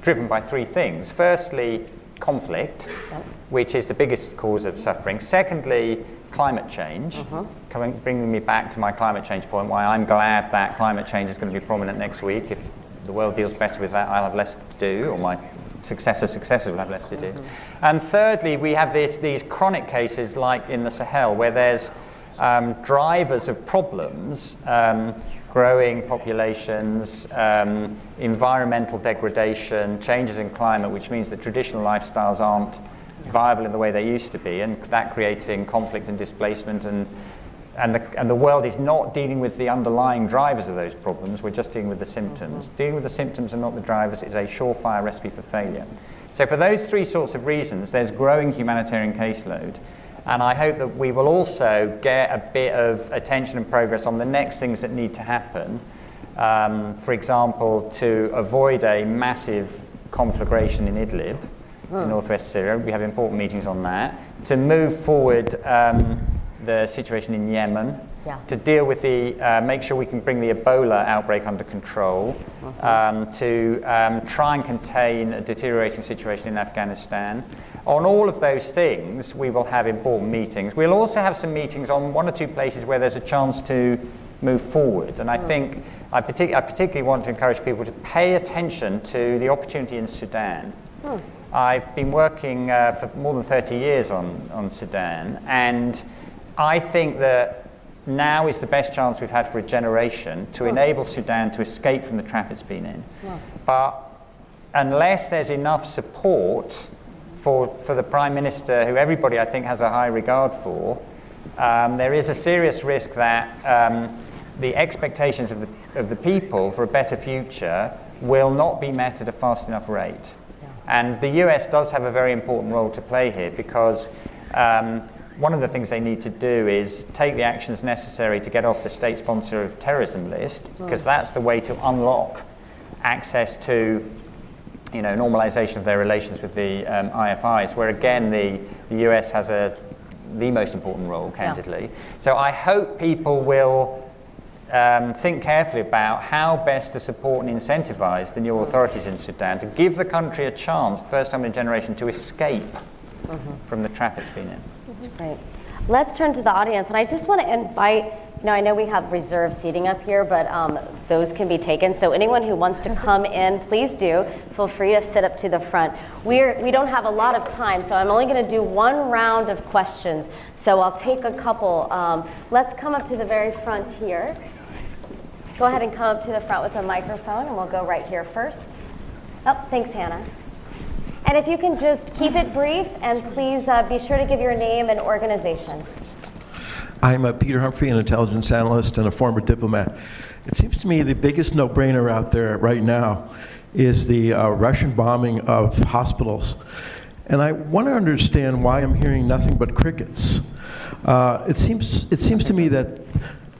driven by three things. Firstly, conflict, yep. which is the biggest cause of suffering. Secondly, climate change, uh-huh. coming, bringing me back to my climate change point, why I'm glad that climate change is going to be prominent next week. If the world deals better with that, I'll have less to do, or my successor successors will have less to do. Mm-hmm. And thirdly, we have this, these chronic cases like in the Sahel where there's um, drivers of problems um, growing populations, um, environmental degradation, changes in climate, which means that traditional lifestyles aren't viable in the way they used to be, and that creating conflict and displacement and and the, and the world is not dealing with the underlying drivers of those problems, we're just dealing with the symptoms. Mm-hmm. Dealing with the symptoms and not the drivers is a surefire recipe for failure. So, for those three sorts of reasons, there's growing humanitarian caseload. And I hope that we will also get a bit of attention and progress on the next things that need to happen. Um, for example, to avoid a massive conflagration in Idlib, mm. in northwest Syria. We have important meetings on that. To move forward um, the situation in Yemen, yeah. to deal with the, uh, make sure we can bring the Ebola outbreak under control, mm-hmm. um, to um, try and contain a deteriorating situation in Afghanistan. On all of those things, we will have important meetings. We'll also have some meetings on one or two places where there's a chance to move forward. And I mm. think I, partic- I, particularly want to encourage people to pay attention to the opportunity in Sudan. Mm. I've been working uh, for more than 30 years on, on Sudan, and I think that now is the best chance we've had for a generation to oh. enable Sudan to escape from the trap it's been in. But unless there's enough support for, for the Prime Minister, who everybody I think has a high regard for, um, there is a serious risk that um, the expectations of the, of the people for a better future will not be met at a fast enough rate. Yeah. And the US does have a very important role to play here because um, one of the things they need to do is take the actions necessary to get off the state sponsor of terrorism list, because that's the way to unlock access to you know, normalization of their relations with the um, IFIs, where again the, the US has a, the most important role, candidly. Yeah. So I hope people will um, think carefully about how best to support and incentivize the new authorities in Sudan to give the country a chance, first time in a generation, to escape mm-hmm. from the trap it's been in. Great. Let's turn to the audience, and I just want to invite. You know, I know we have reserved seating up here, but um, those can be taken. So anyone who wants to come in, please do. Feel free to sit up to the front. We're we don't have a lot of time, so I'm only going to do one round of questions. So I'll take a couple. Um, let's come up to the very front here. Go ahead and come up to the front with a microphone, and we'll go right here first. Oh, thanks, Hannah. And if you can just keep it brief and please uh, be sure to give your name and organization. I'm uh, Peter Humphrey, an intelligence analyst and a former diplomat. It seems to me the biggest no brainer out there right now is the uh, Russian bombing of hospitals. And I want to understand why I'm hearing nothing but crickets. Uh, it, seems, it seems to me that,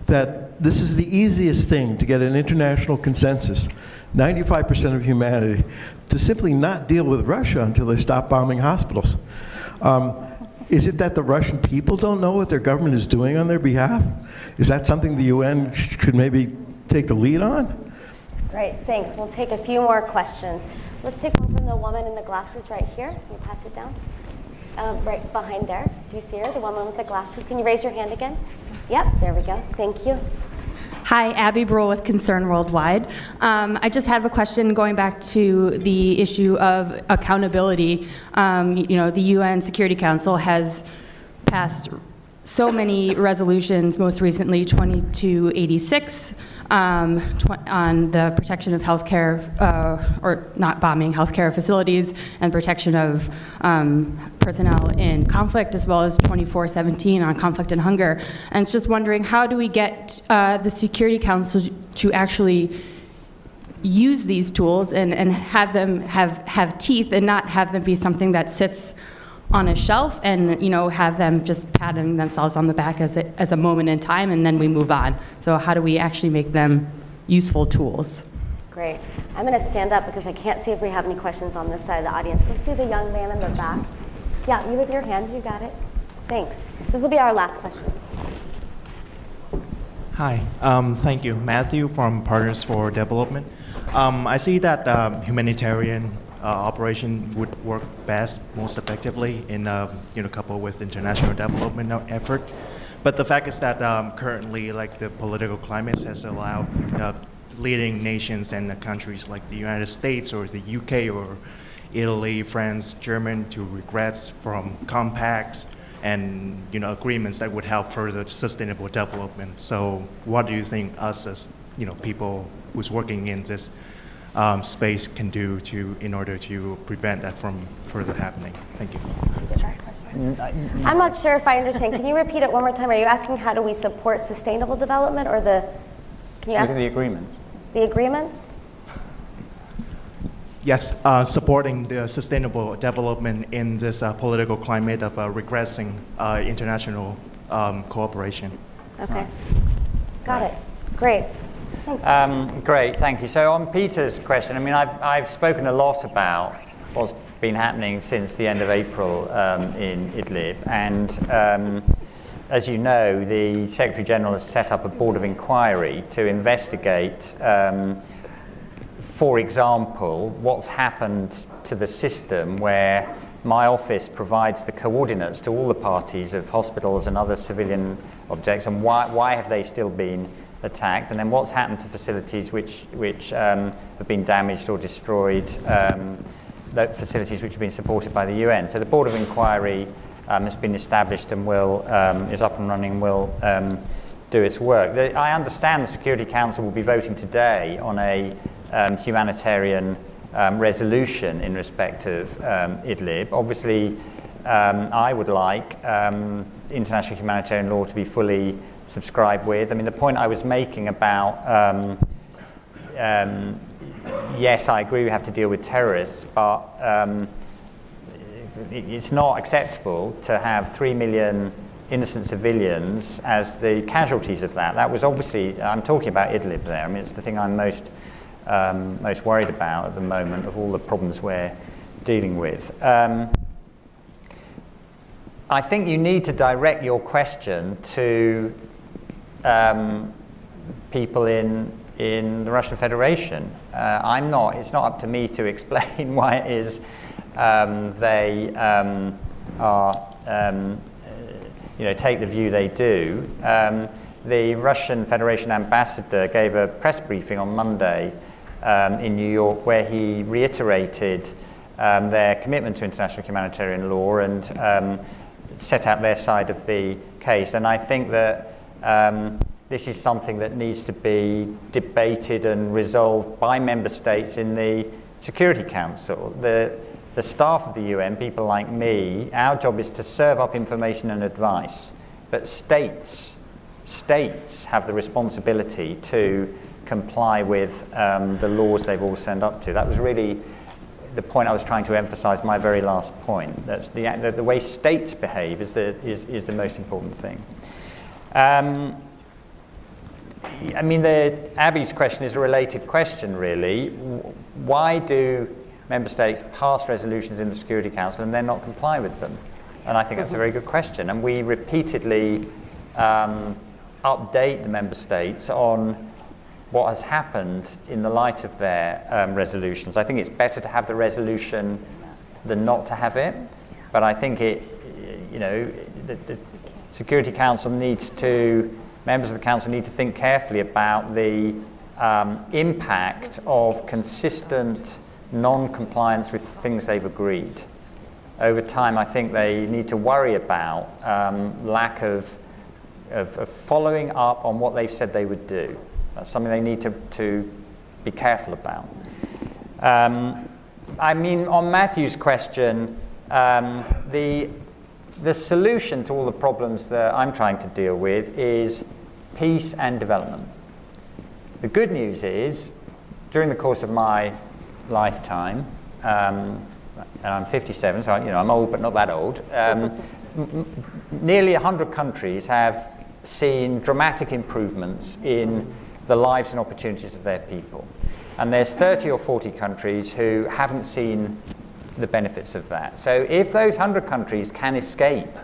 that this is the easiest thing to get an international consensus 95% of humanity to simply not deal with Russia until they stop bombing hospitals. Um, is it that the Russian people don't know what their government is doing on their behalf? Is that something the UN could maybe take the lead on? Great, thanks. We'll take a few more questions. Let's take one from the woman in the glasses right here. Can you pass it down? Um, right behind there. Do you see her? The woman with the glasses. Can you raise your hand again? Yep, there we go. Thank you. Hi, Abby Brule with Concern Worldwide. Um, I just have a question going back to the issue of accountability. Um, you know, the UN Security Council has passed so many resolutions, most recently 2286 um, on the protection of healthcare, uh, or not bombing healthcare facilities, and protection of um, personnel in conflict, as well as 2417 on conflict and hunger. And it's just wondering how do we get uh, the Security Council to actually use these tools and, and have them have, have teeth and not have them be something that sits on a shelf and you know have them just patting themselves on the back as a, as a moment in time and then we move on. So how do we actually make them useful tools? Great. I'm going to stand up because i can't see if we have any questions on this side of the audience. Let's do the young man in the back. Yeah you with your hand you got it. Thanks. This will be our last question. Hi um, thank you. Matthew from partners for development. Um, i see that um, humanitarian operation would work best, most effectively in uh, you know coupled with international development effort. But the fact is that um, currently, like the political climate has allowed uh, leading nations and countries like the United States or the UK or Italy, France, Germany to regrets from compacts and you know agreements that would help further sustainable development. So, what do you think us as you know people who's working in this um, space can do to in order to prevent that from further happening. Thank you. I'm not sure if I understand. Can you repeat it one more time? Are you asking how do we support sustainable development or the, can you ask the agreement. the agreements? Yes, uh, supporting the sustainable development in this uh, political climate of uh, regressing uh, international um, cooperation. Okay. Got it. Great. Thanks. Um, great, thank you. So on Peter's question, I mean, I've, I've spoken a lot about what's been happening since the end of April um, in Idlib, and um, as you know, the Secretary General has set up a board of inquiry to investigate, um, for example, what's happened to the system where my office provides the coordinates to all the parties of hospitals and other civilian objects, and why, why have they still been attacked, and then what's happened to facilities which, which um, have been damaged or destroyed, um, facilities which have been supported by the UN. So the Board of Inquiry um, has been established and will, um, is up and running and will um, do its work. The, I understand the Security Council will be voting today on a um, humanitarian um, resolution in respect of Idlib. Obviously, I would like international humanitarian law to be fully subscribed with. I mean, the point I was making about um, um, yes, I agree we have to deal with terrorists, but um, it's not acceptable to have three million innocent civilians as the casualties of that. That was obviously, I'm talking about Idlib there. I mean, it's the thing I'm most, um, most worried about at the moment of all the problems we're dealing with. Um, I think you need to direct your question to um, people in, in the Russian Federation. Uh, I'm not, it's not up to me to explain why it is um, they um, are, um, you know, take the view they do. Um, the Russian Federation ambassador gave a press briefing on Monday um, in New York where he reiterated um, their commitment to international humanitarian law and set out their side of the case. And I think that um, this is something that needs to be debated and resolved by member states in the Security Council. The, the staff of the UN, people like me, our job is to serve up information and advice. But states, states have the responsibility to comply with um, the laws they've all signed up to. That was really the point I was trying to emphasize, my very last point. That's the, the, the way states behave is the, is, is the most important thing. Um, I mean, the, Abby's question is a related question, really. Why do member states pass resolutions in the Security Council and then not comply with them? And I think that's a very good question. And we repeatedly um, update the member states on what has happened in the light of their um, resolutions. I think it's better to have the resolution than not to have it. But I think it, you know, the, the Security Council needs to, members of the Council need to think carefully about the um, impact of consistent non-compliance with things they've agreed. Over time, I think they need to worry about um, lack of, of, of following up on what they've said they would do. That's something they need to, to be careful about. Um, I mean, on Matthew's question, um, the, the solution to all the problems that I'm trying to deal with is peace and development. The good news is, during the course of my lifetime, um, and I'm 57, so you know I'm old but not that old. Um, nearly 100 countries have seen dramatic improvements in the lives and opportunities of their people. And there's 30 or 40 countries who haven't seen the benefits of that. So if those 100 countries can escape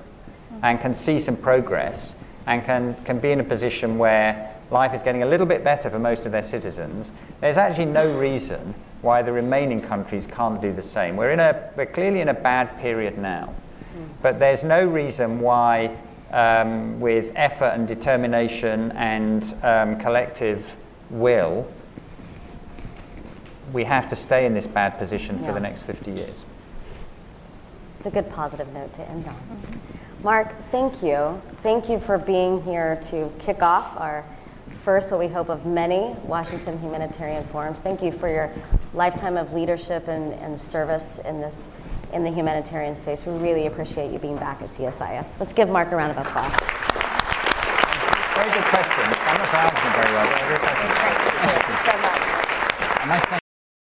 and can see some progress and can, can be in a position where life is getting a little bit better for most of their citizens, there's actually no reason why the remaining countries can't do the same. We're, in a, we're clearly in a bad period now, but there's no reason why um, with effort and determination and um, collective will, we have to stay in this bad position for Yeah. the next 50 years. It's a good positive note to end on. Mark, thank you. Thank you for being here to kick off our first, what we hope of many Washington Humanitarian Forums. Thank you for your lifetime of leadership and, and service in this in the humanitarian space. We really appreciate you being back at CSIS. Let's give Mark a round of applause. Very good question. I'm not pronouncing very well. Thank you so much.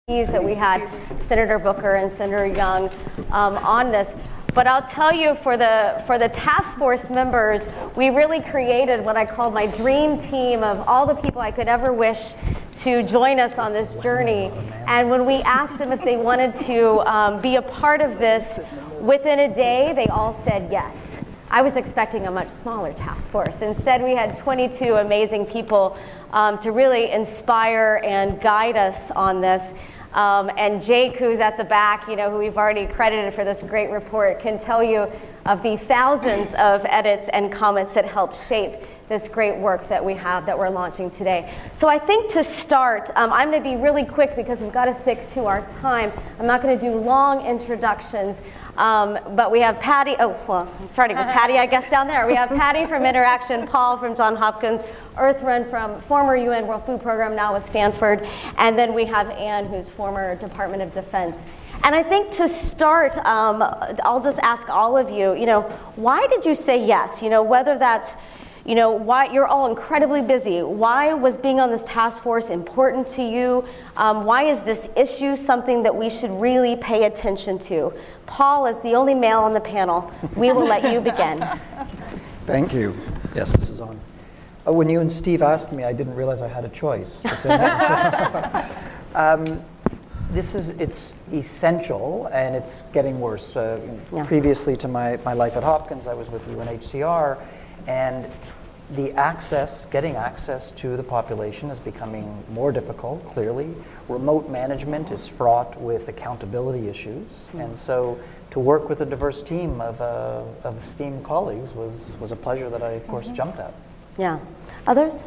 That we had Senator Booker and Senator Young um, on this. But I'll tell you, for the, for the task force members, we really created what I called my dream team of all the people I could ever wish to join us on this journey. And when we asked them if they wanted to um, be a part of this, within a day, they all said yes. I was expecting a much smaller task force. Instead, we had 22 amazing people um, to really inspire and guide us on this. Um, and Jake, who's at the back, you know, who we've already credited for this great report, can tell you of the thousands of edits and comments that helped shape this great work that we have that we're launching today. So I think to start, um, I'm going to be really quick because we've got to stick to our time. I'm not going to do long introductions. Um, but we have Patty, oh, well, I'm starting with Patty, I guess, down there. We have Patty from Interaction, Paul from Johns Hopkins, Ertharin from former UN World Food Program, now with Stanford, and then we have Anne, who's former Department of Defense. And I think to start, um, I'll just ask all of you, you know, why did you say yes? You know, whether that's you know, why you're all incredibly busy. Why was being on this task force important to you? Um, why is this issue something that we should really pay attention to? Paul is the only male on the panel. We will let you begin. Thank you. Yes, this is on. Uh, when you and Steve asked me, I didn't realize I had a choice. To say no. um, this is it's essential and it's getting worse. Uh, yeah. Previously to my, my life at Hopkins, I was with UNHCR, and the access, getting access to the population is becoming more difficult, clearly. Remote management is fraught with accountability issues. Mm. And so to work with a diverse team of, uh, of esteemed colleagues was, was a pleasure that I, of course, mm-hmm. jumped at. Yeah. Others?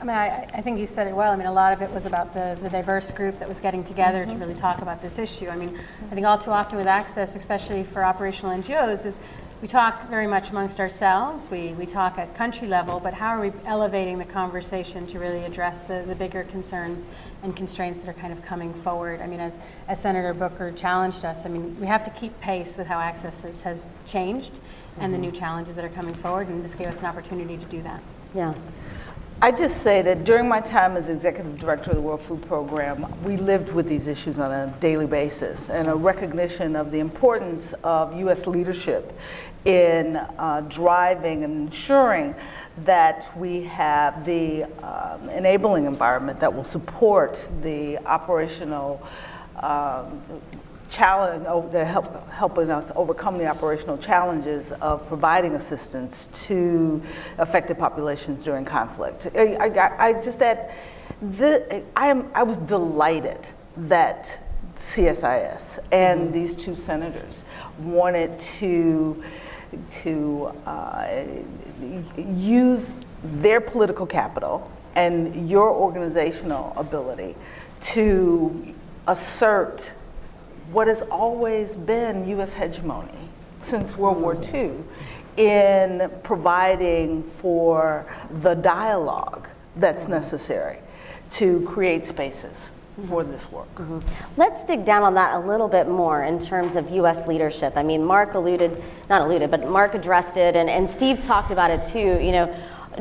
I mean, I, I, think you said it well. I mean, a lot of it was about the, the diverse group that was getting together mm-hmm. to really talk about this issue. I mean, I think all too often with access, especially for operational NGOs, is we talk very much amongst ourselves, we, we talk at country level, but how are we elevating the conversation to really address the, the bigger concerns and constraints that are kind of coming forward? I mean, as, as Senator Booker challenged us, I mean, we have to keep pace with how access has, has changed mm-hmm. and the new challenges that are coming forward, and this gave us an opportunity to do that. Yeah. I just say that during my time as executive director of the World Food Program, we lived with these issues on a daily basis and a recognition of the importance of U.S. leadership in uh, driving and ensuring that we have the um, enabling environment that will support the operational um, challenge, oh, the help, helping us overcome the operational challenges of providing assistance to affected populations during conflict. I, I, I just that the, I am I was delighted that CSIS and mm-hmm. these two senators wanted to to uh, use their political capital and your organizational ability to assert what has always been U.S. hegemony since World War II in providing for the dialogue that's necessary to create spaces for this work. Mm-hmm. Let's dig down on that a little bit more in terms of U.S. leadership. I mean, Mark alluded, not alluded, but Mark addressed it, and, and Steve talked about it too. You know,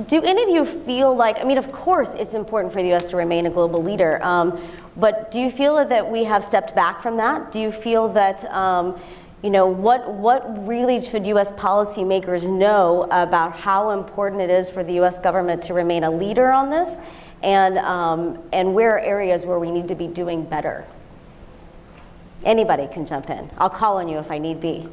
do any of you feel like, I mean, of course it's important for the U.S. to remain a global leader, um, but do you feel that we have stepped back from that? Do you feel that, um, you know, what, what really should U.S. policymakers know about how important it is for the U.S. government to remain a leader on this? And, um, and where are areas where we need to be doing better. Anybody can jump in. I'll call on you if I need be.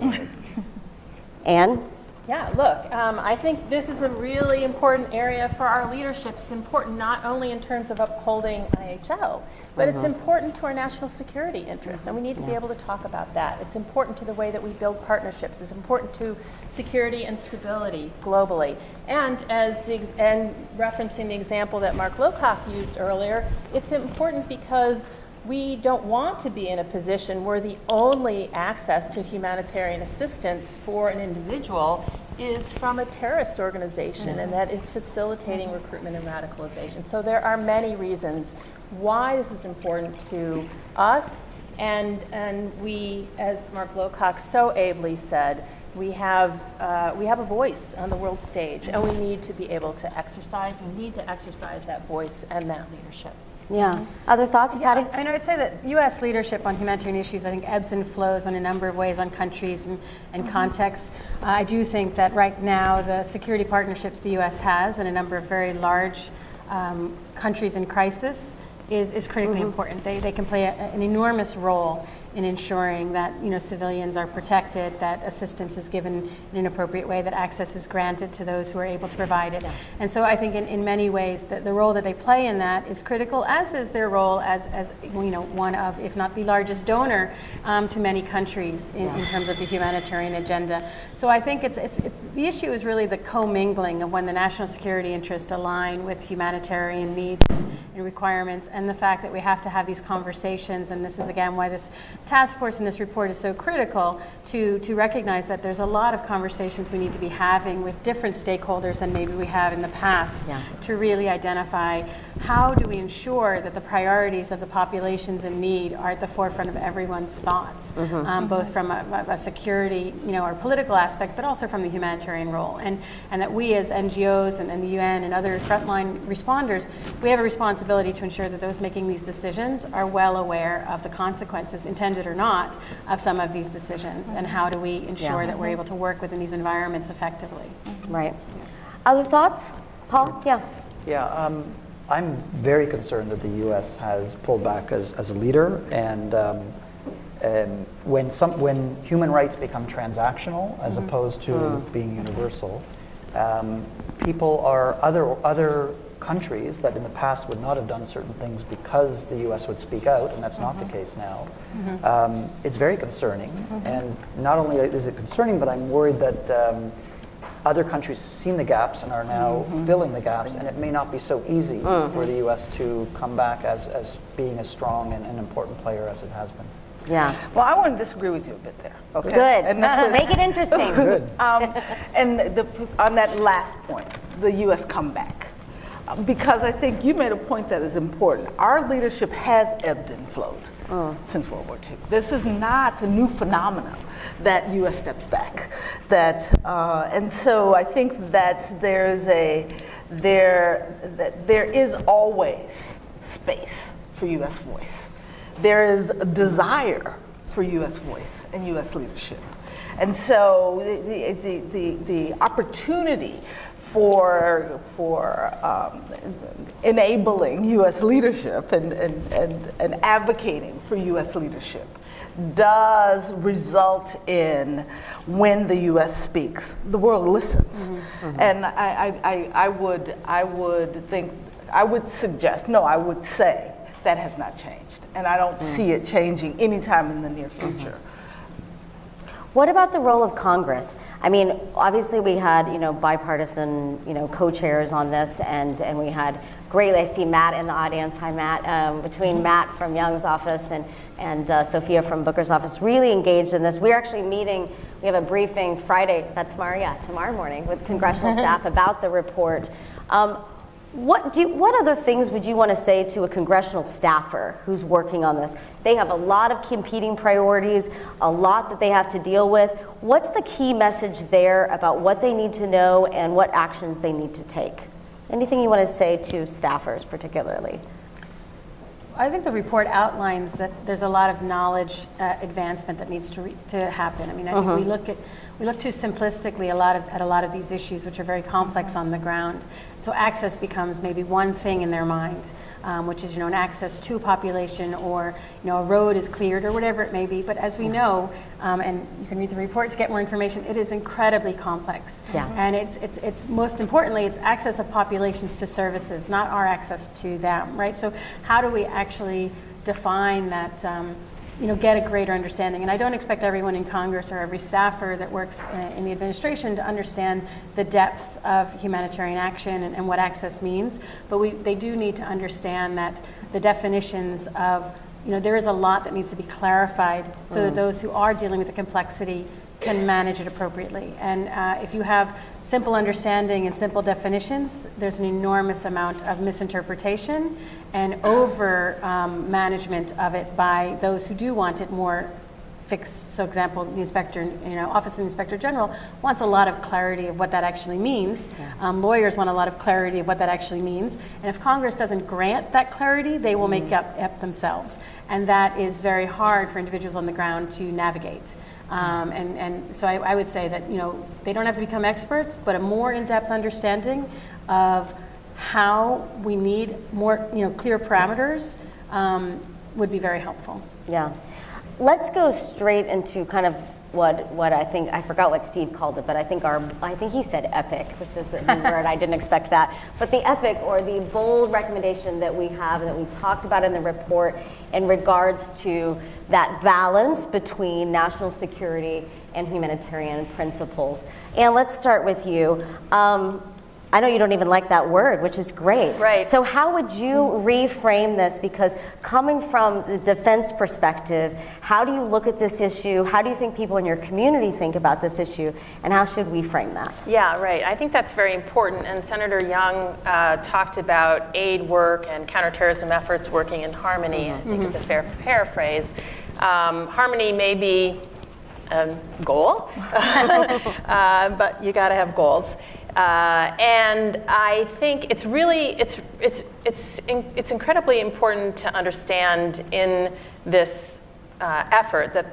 Anne? Yeah, look, um, I think this is a really important area for our leadership. It's important not only in terms of upholding IHL, but it's uh-huh. important to our national security interests, and we need to be able to talk about that. It's important to the way that we build partnerships. It's important to security and stability globally. And as the, and referencing the example that Mark Lowcock used earlier, it's important because we don't want to be in a position where the only access to humanitarian assistance for an individual is from a terrorist organization and that is facilitating recruitment and radicalization. So there are many reasons why this is important to us and, and we, as Mark Lowcock so ably said, we have, uh, we have a voice on the world stage and we need to be able to exercise, we need to exercise that voice and that leadership. Yeah. Other thoughts, Patty? I mean, I would say that U.S. leadership on humanitarian issues, I think, ebbs and flows on a number of ways on countries and, and contexts. Uh, I do think that right now the security partnerships the U.S. has in a number of very large um, countries in crisis is, is critically important. They, they can play a, an enormous role in ensuring that you know civilians are protected, that assistance is given in an appropriate way, that access is granted to those who are able to provide it. And so I think in, in many ways that the role that they play in that is critical, as is their role as, as you know one of, if not the largest donor um, to many countries in, in terms of the humanitarian agenda. So I think it's, it's, it's the issue is really the commingling of when the national security interests align with humanitarian needs and requirements, and the fact that we have to have these conversations. And this is again why this task force in this report is so critical to, to recognize that there's a lot of conversations we need to be having with different stakeholders than maybe we have in the past Yeah. to really identify how do we ensure that the priorities of the populations in need are at the forefront of everyone's thoughts, um, both from a, a security, you know, or political aspect, but also from the humanitarian role. And, and that we as NGOs and, and the UN and other frontline responders, we have a responsibility to ensure that those making these decisions are well aware of the consequences, intended or not, of some of these decisions. And how do we ensure Yeah. that we're able to work within these environments effectively? Right. Other thoughts? Paul? Yeah. Yeah, um, I'm very concerned that the U.S. has pulled back as, as a leader, and um, um, when some when human rights become transactional as opposed to being universal, um, people are other other countries that in the past would not have done certain things because the U.S. would speak out, and that's not the case now. Um, it's very concerning, and not only is it concerning, but I'm worried that. Um, other countries have seen the gaps and are now filling the gaps, and it may not be so easy for the U.S. to come back as, as being as strong and an important player as it has been. Yeah. Well, I want to disagree with you a bit there. Okay. Good. And that's what- Make it interesting. Good. Um, and the, on that last point, the U.S. comeback, because I think you made a point that is important. Our leadership has ebbed and flowed since World War II. This is not a new phenomenon that U.S. steps back. That uh, and so I think that there's a there that there is always space for U.S. voice. There is a desire for U.S. voice and U.S. leadership. And so the, the, the, the opportunity for, for um, enabling U.S. leadership and, and, and, and advocating for U.S. leadership does result in when the U.S. speaks, the world listens. Mm-hmm. Mm-hmm. And I, I, I, I, would, I would think, I would suggest, no, I would say that has not changed. And I don't mm. see it changing anytime in the near future. Mm-hmm. What about the role of Congress? I mean, obviously we had, you know, bipartisan, you know, co-chairs on this, and, and we had great, I see Matt in the audience. Hi, Matt. Um, between Matt from Young's office and, and uh, Sophia from Booker's office, really engaged in this. We're actually meeting, we have a briefing Friday, is that tomorrow? Yeah, tomorrow morning with congressional staff about the report. Um, what, do, what other things would you want to say to a congressional staffer who's working on this? They have a lot of competing priorities, a lot that they have to deal with. What's the key message there about what they need to know and what actions they need to take? Anything you want to say to staffers, particularly? I think the report outlines that there's a lot of knowledge uh, advancement that needs to, re- to happen. I mean, I think we look at we look too simplistically a lot of, at a lot of these issues, which are very complex on the ground. So access becomes maybe one thing in their mind, um, which is you know an access to population, or you know a road is cleared, or whatever it may be. But as we know, um, and you can read the report to get more information, it is incredibly complex. Yeah. And it's it's it's most importantly, it's access of populations to services, not our access to them, right? So how do we actually define that? Um, you know, get a greater understanding. And I don't expect everyone in Congress or every staffer that works in the administration to understand the depth of humanitarian action and, and what access means. But we, they do need to understand that the definitions of you know, there is a lot that needs to be clarified so that mm. those who are dealing with the complexity can manage it appropriately. And uh, if you have simple understanding and simple definitions, there's an enormous amount of misinterpretation and over um, management of it by those who do want it more fixed. So, example, the inspector, you know, Office of the Inspector General wants a lot of clarity of what that actually means. Um, lawyers want a lot of clarity of what that actually means. And if Congress doesn't grant that clarity, they will make up, up themselves. And that is very hard for individuals on the ground to navigate. Um, and, and so I, I would say that, you know, they don't have to become experts, but a more in-depth understanding of how we need more, you know, clear parameters um, would be very helpful. Yeah. Let's go straight into kind of what, what I think, I forgot what Steve called it, but I think our, I think he said epic, which is a new word, I didn't expect that. But the epic or the bold recommendation that we have and that we talked about in the report in regards to that balance between national security and humanitarian principles. And let's start with you. Um, I know you don't even like that word, which is great. Right. So, how would you reframe this? Because coming from the defense perspective, how do you look at this issue? How do you think people in your community think about this issue? And how should we frame that? Yeah, right. I think that's very important. And Senator Young uh, talked about aid work and counterterrorism efforts working in harmony, I think is a fair paraphrase. Um, harmony may be a goal, uh, but you got to have goals. Uh, and I think it's really it's it's it's in, it's incredibly important to understand in this uh, effort that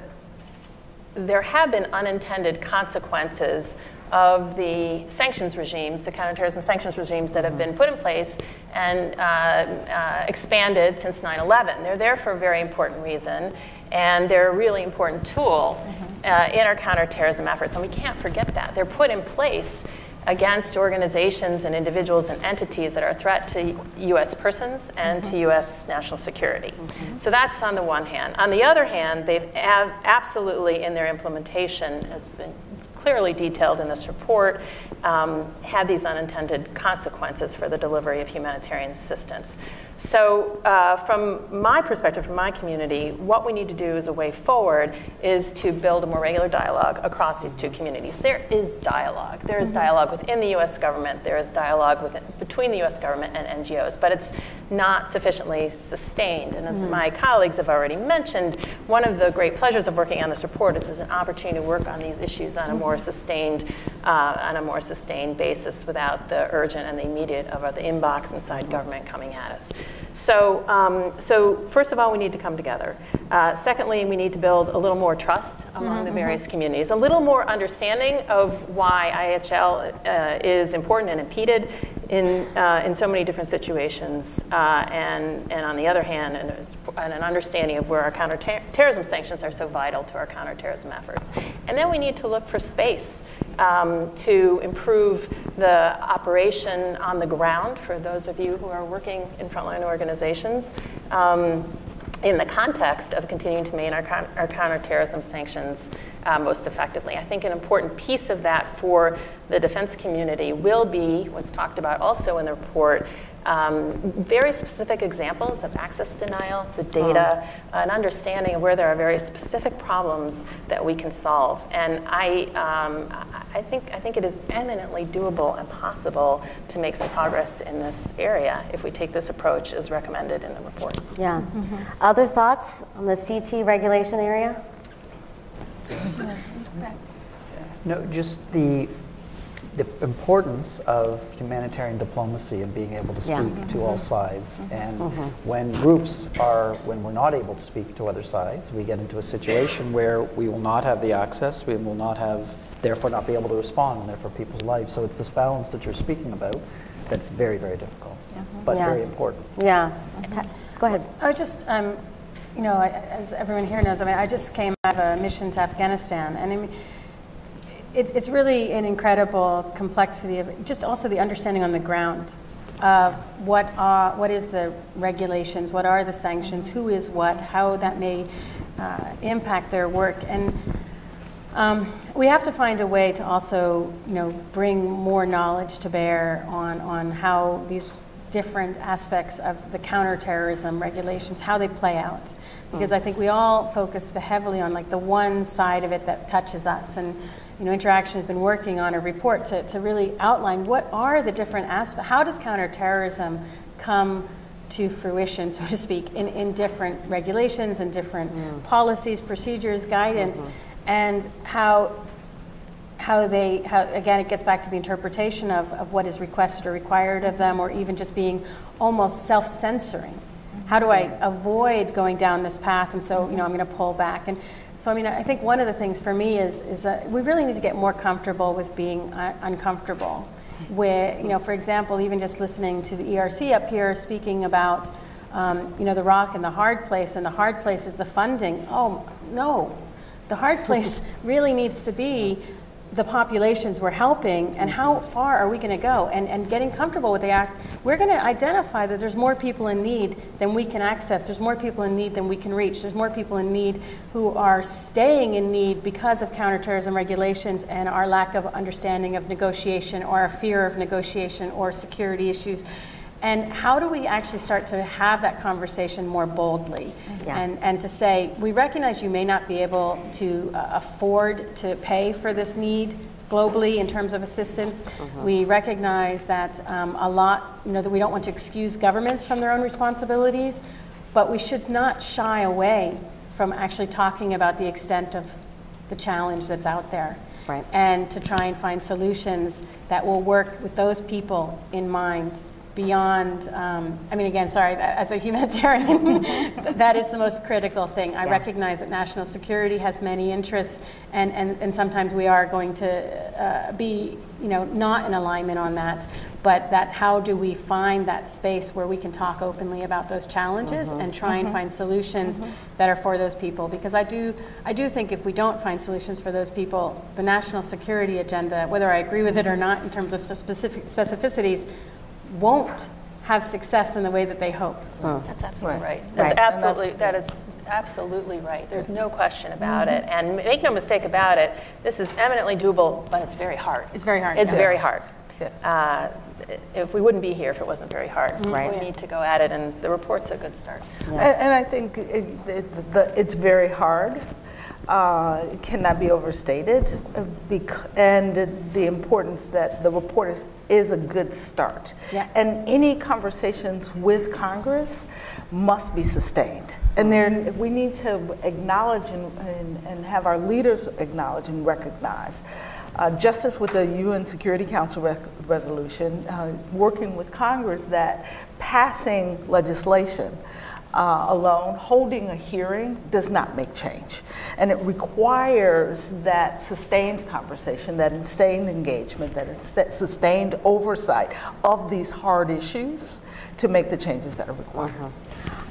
there have been unintended consequences of the sanctions regimes, the counterterrorism sanctions regimes that have been put in place and uh, uh, expanded since 9 11. They're there for a very important reason, and they're a really important tool uh, in our counterterrorism efforts, and we can't forget that. They're put in place against organizations and individuals and entities that are a threat to U.S. persons and to mm-hmm. U.S. national security. Mm-hmm. So that's on the one hand. On the other hand, they've absolutely, in their implementation, has been clearly detailed in this report, um, had these unintended consequences for the delivery of humanitarian assistance. So, uh, from my perspective, from my community, what we need to do as a way forward is to build a more regular dialogue across these two communities. There is dialogue. There is dialogue within the U.S. government. There is dialogue within, between the U.S. government and NGOs, but it's not sufficiently sustained. And as my colleagues have already mentioned, one of the great pleasures of working on this report is, is an opportunity to work on these issues on a more sustained, uh, on a more sustained basis without the urgent and the immediate of the inbox inside government coming at us. So, um, so first of all, we need to come together. Uh, secondly, we need to build a little more trust among the various communities, a little more understanding of why IHL uh, is important and impeded in, uh, in so many different situations, uh, and, and on the other hand, an, and an understanding of where our counterterrorism sanctions are so vital to our counterterrorism efforts. And then we need to look for space um, to improve the operation on the ground for those of you who are working in frontline organizations. Um, in the context of continuing to maintain our, our counterterrorism sanctions uh, most effectively. I think an important piece of that for the defense community will be what's talked about also in the report um, very specific examples of access denial, the data, an understanding of where there are very specific problems that we can solve. And I, um, I, think, I think it is eminently doable and possible to make some progress in this area if we take this approach as recommended in the report. Yeah. Other thoughts on the CT regulation area? No, just the, the importance of humanitarian diplomacy and being able to speak Yeah. to all mm-hmm. sides. Mm-hmm. And mm-hmm. when groups are, when we're not able to speak to other sides, we get into a situation where we will not have the access, we will not have, therefore not be able to respond, and therefore people's lives. So it's this balance that you're speaking about that's very, very difficult, but Yeah. very important. Yeah. Pat, Go ahead. I just, um, you know, I- as everyone here knows, I mean, I just came out of a mission to Afghanistan, and I mean, it, it's really an incredible complexity of just also the understanding on the ground of what are what is the regulations, what are the sanctions, who is what, how that may uh, impact their work, and um, we have to find a way to also, you know, bring more knowledge to bear on on how these different aspects of the counterterrorism regulations, how they play out. Because I think we all focus heavily on like the one side of it that touches us. And you know, InterAction has been working on a report to, to really outline what are the different aspects, how does counterterrorism come to fruition, so to speak, in, in different regulations and different mm. policies, procedures, guidance, mm-hmm. and how how they, how, again, it gets back to the interpretation of, of what is requested or required of them, or even just being almost self censoring. How do I avoid going down this path? And so, you know, I'm going to pull back. And so, I mean, I think one of the things for me is, is that we really need to get more comfortable with being uh, uncomfortable. Where, you know, for example, even just listening to the ERC up here speaking about, um, you know, the rock and the hard place, and the hard place is the funding. Oh, no. The hard place really needs to be the populations we're helping and how far are we going to go? And, and getting comfortable with the act we're going to identify that there's more people in need than we can access. There's more people in need than we can reach. There's more people in need who are staying in need because of counterterrorism regulations and our lack of understanding of negotiation or our fear of negotiation or security issues and how do we actually start to have that conversation more boldly? Yeah. And, and to say, we recognize you may not be able to uh, afford to pay for this need globally in terms of assistance. Mm-hmm. We recognize that um, a lot, you know, that we don't want to excuse governments from their own responsibilities, but we should not shy away from actually talking about the extent of the challenge that's out there. Right. And to try and find solutions that will work with those people in mind beyond, um, I mean, again, sorry, as a humanitarian, that is the most critical thing. I yeah. recognize that national security has many interests, and, and, and sometimes we are going to uh, be, you know, not in alignment on that. But that how do we find that space where we can talk openly about those challenges mm-hmm. and try mm-hmm. and find solutions mm-hmm. that are for those people? Because I do, I do think if we don't find solutions for those people, the national security agenda, whether I agree with it or not in terms of specific specificities, won't have success in the way that they hope. Oh. That's absolutely right. right. That's right. absolutely that is absolutely right. There's no question about mm-hmm. it. And make no mistake about it, this is eminently doable, but it's very hard. It's very hard. It's yes. very hard. Yes. Uh, if we wouldn't be here if it wasn't very hard. Mm-hmm. Right. We need to go at it, and the report's a good start. Yeah. And, and, I think it, it, the, it's very hard uh, cannot be overstated, uh, and the importance that the report is, is a good start. Yeah. And any conversations with Congress must be sustained. And there, we need to acknowledge and, and, and have our leaders acknowledge and recognize. Uh, justice with the UN Security Council re- resolution, uh, working with Congress that passing legislation uh, alone, holding a hearing does not make change. And it requires that sustained conversation, that sustained engagement, that sustained oversight of these hard issues to make the changes that are required. Uh-huh.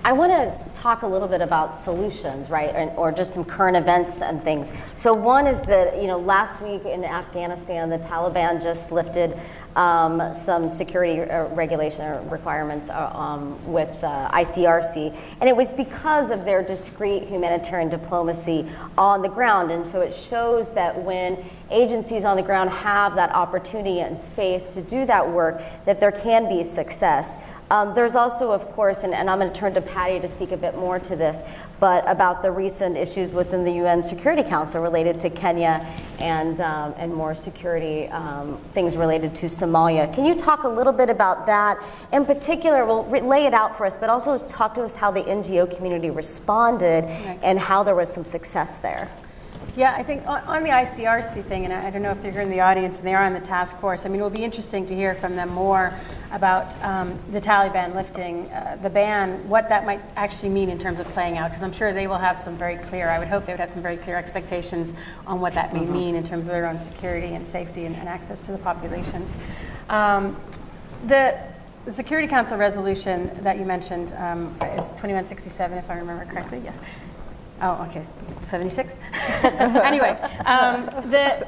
I want to talk a little bit about solutions, right, and, or just some current events and things. So one is that you know last week in Afghanistan, the Taliban just lifted um, some security uh, regulation or requirements uh, um, with uh, ICRC, and it was because of their discreet humanitarian diplomacy on the ground. And so it shows that when agencies on the ground have that opportunity and space to do that work, that there can be success. Um, there's also, of course, and, and I'm going to turn to Patty to speak a bit more to this, but about the recent issues within the UN Security Council related to Kenya and, um, and more security um, things related to Somalia. Can you talk a little bit about that? In particular, we'll re- lay it out for us, but also talk to us how the NGO community responded okay. and how there was some success there. Yeah, I think on, the ICRC thing, and I, I, don't know if they're here in the audience and they are on the task force, I mean, it will be interesting to hear from them more about um, the Taliban lifting uh, the ban, what that might actually mean in terms of playing out, because I'm sure they will have some very clear, I would hope they would have some very clear expectations on what that may mm-hmm. mean in terms of their own security and safety and, and access to the populations. Um, the, the Security Council resolution that you mentioned um, is 2167, if I remember correctly, yes. Oh, okay, 76. anyway, um, the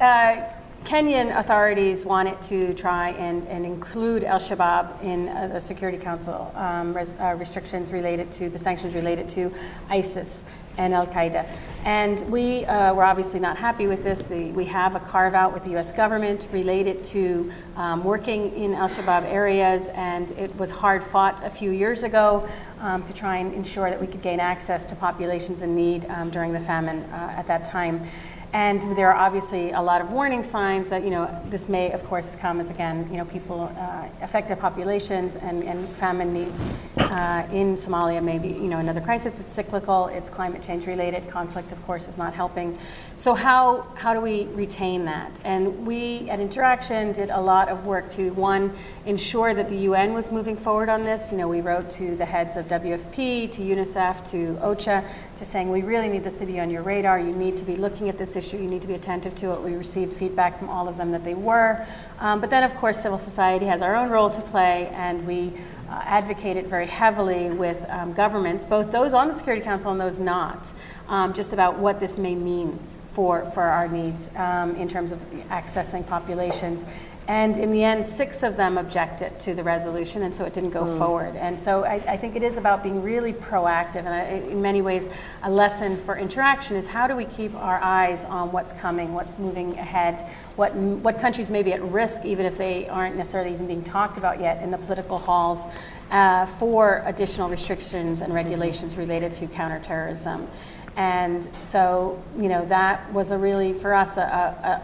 uh, Kenyan authorities wanted to try and, and include Al Shabaab in uh, the Security Council um, res, uh, restrictions related to the sanctions related to ISIS. and Al Qaeda. And we uh, were obviously not happy with this. The, we have a carve out with the US government related to um, working in Al Shabaab areas, and it was hard fought a few years ago um, to try and ensure that we could gain access to populations in need um, during the famine uh, at that time. And there are obviously a lot of warning signs that, you know, this may, of course, come as, again, you know, people, uh, affected populations and, and famine needs uh, in Somalia may be, you know, another crisis. It's cyclical, it's climate change related. Conflict, of course, is not helping. So how, how do we retain that? And we at InterAction did a lot of work to, one, ensure that the UN was moving forward on this. You know, we wrote to the heads of WFP, to UNICEF, to OCHA, just saying we really need the city on your radar. You need to be looking at this issue. You need to be attentive to it. We received feedback from all of them that they were. Um, but then, of course, civil society has our own role to play, and we uh, it very heavily with um, governments, both those on the Security Council and those not, um, just about what this may mean for, for our needs um, in terms of accessing populations. And in the end, six of them objected to the resolution, and so it didn't go mm. forward. And so I, I, think it is about being really proactive. And I, in many ways, a lesson for InterAction is how do we keep our eyes on what's coming, what's moving ahead, what, what countries may be at risk, even if they aren't necessarily even being talked about yet in the political halls, uh, for additional restrictions and regulations related to counterterrorism. And so, you know, that was a really, for us, a,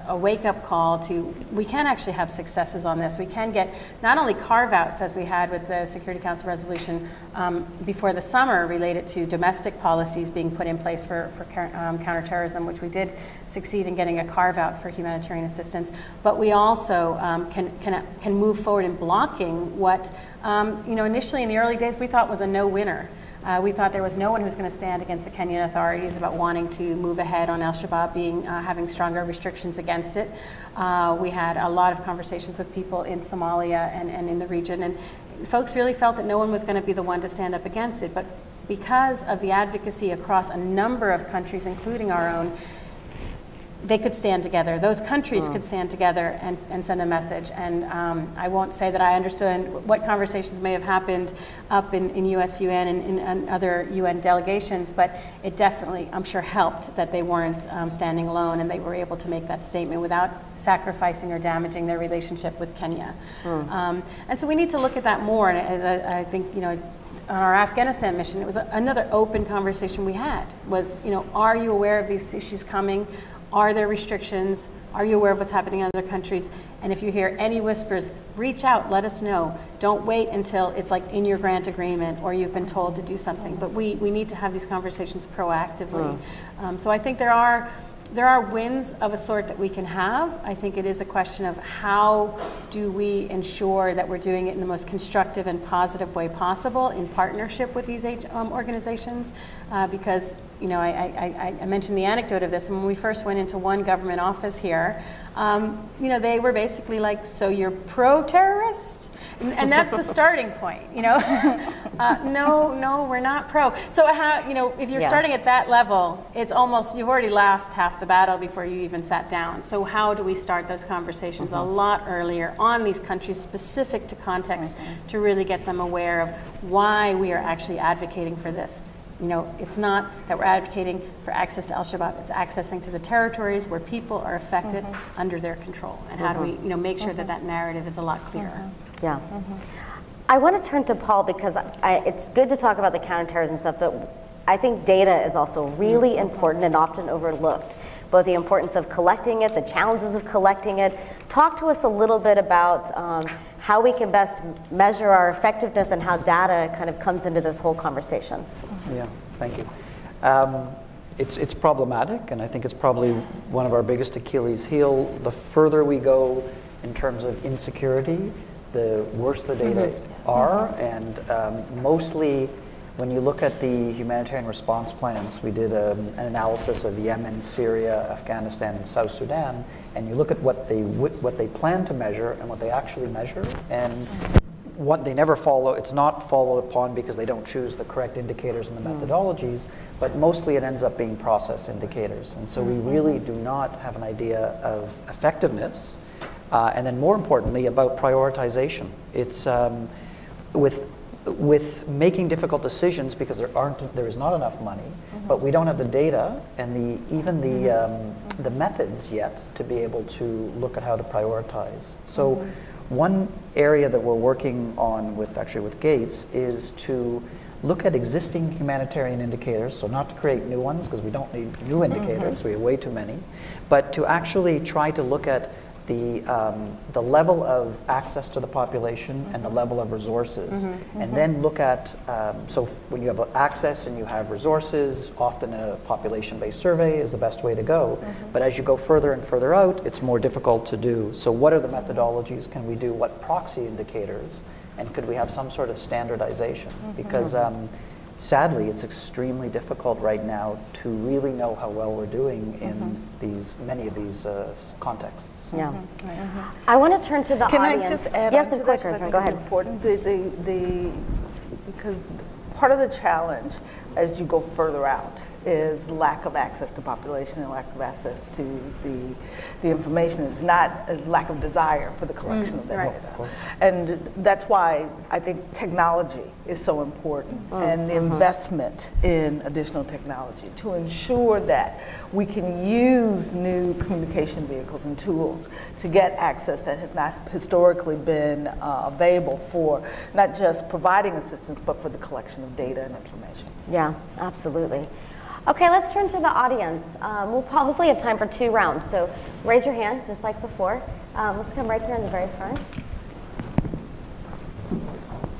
a, a wake up call to we can actually have successes on this. We can get not only carve outs as we had with the Security Council resolution um, before the summer related to domestic policies being put in place for, for um, counterterrorism, which we did succeed in getting a carve out for humanitarian assistance, but we also um, can, can, can move forward in blocking what, um, you know, initially in the early days we thought was a no winner. Uh, we thought there was no one who was going to stand against the Kenyan authorities about wanting to move ahead on Al Shabaab being uh, having stronger restrictions against it. Uh, we had a lot of conversations with people in Somalia and, and in the region, and folks really felt that no one was going to be the one to stand up against it. But because of the advocacy across a number of countries, including our own, they could stand together. Those countries mm. could stand together and, and send a message. And um, I won't say that I understood what conversations may have happened up in, in US UN and in, in other UN delegations, but it definitely, I'm sure, helped that they weren't um, standing alone and they were able to make that statement without sacrificing or damaging their relationship with Kenya. Mm. Um, and so we need to look at that more. And I, I think, you know, on our Afghanistan mission, it was another open conversation we had was, you know, are you aware of these issues coming? Are there restrictions? Are you aware of what's happening in other countries? And if you hear any whispers, reach out, let us know. Don't wait until it's like in your grant agreement or you've been told to do something. But we, we need to have these conversations proactively. Mm. Um, so I think there are there are wins of a sort that we can have. I think it is a question of how do we ensure that we're doing it in the most constructive and positive way possible in partnership with these um, organizations. Uh, because, you know, I, I, I, mentioned the anecdote of this. When we first went into one government office here, um, you know, they were basically like, so you're pro-terrorist? And, and that's the starting point, you know? uh, no, no, we're not pro. So how, you know, if you're yeah. starting at that level, it's almost, you've already lost half the battle before you even sat down. So how do we start those conversations mm-hmm. a lot earlier on these countries specific to context mm-hmm. to really get them aware of why we are actually advocating for this? You know, it's not that we're advocating for access to Al Shabaab, it's accessing to the territories where people are affected mm-hmm. under their control. And how do we, you know, make sure that that narrative is a lot clearer? Yeah. Mm-hmm. I want to turn to Paul because I, it's good to talk about the counterterrorism stuff, but I think data is also really mm-hmm. important and often overlooked. Both the importance of collecting it, the challenges of collecting it. Talk to us a little bit about um, how we can best measure our effectiveness and how data kind of comes into this whole conversation. Yeah, thank you. Um, it's, it's problematic, and I think it's probably one of our biggest Achilles' heel. The further we go in terms of insecurity, the worse the data mm-hmm. are, and um, mostly when you look at the humanitarian response plans, we did um, an analysis of Yemen, Syria, Afghanistan, and South Sudan, and you look at what they what they plan to measure and what they actually measure, and what they never follow. It's not followed upon because they don't choose the correct indicators and the mm. methodologies, but mostly it ends up being process indicators, and so we mm-hmm. really do not have an idea of effectiveness uh, and then more importantly, about prioritization. It's um, with with making difficult decisions because there aren't there is not enough money, mm-hmm. but we don't have the data and the even the mm-hmm. um, the methods yet to be able to look at how to prioritize. So, mm-hmm. one area that we're working on with actually with Gates is to look at existing humanitarian indicators, so not to create new ones because we don't need new indicators, we have way too many, but to actually try to look at the, um, the level of access to the population and the level of resources. And then look at, um, so when you have access and you have resources, often a population based survey is the best way to go. But as you go further and further out, it's more difficult to do. So, what are the methodologies can we do? What proxy indicators? And could we have some sort of standardization? Because um, sadly, it's extremely difficult right now to really know how well we're doing in these many of these uh, contexts. Yeah. I want to turn to the Can audience. I just add yes, on of course, that? 'cause I Rosemary, think Go ahead. important. The, the, the, because part of the challenge as you go further out is lack of access to population and lack of access to the, the information. It's not a lack of desire for the collection mm, of that right. data. And that's why I think technology is so important mm, and the uh-huh. investment in additional technology to ensure that we can use new communication vehicles and tools to get access that has not historically been uh, available for not just providing assistance, but for the collection of data and information. Yeah, absolutely. Okay, let's turn to the audience. Um, we'll probably hopefully have time for two rounds. So raise your hand, just like before. Um, let's come right here in the very front.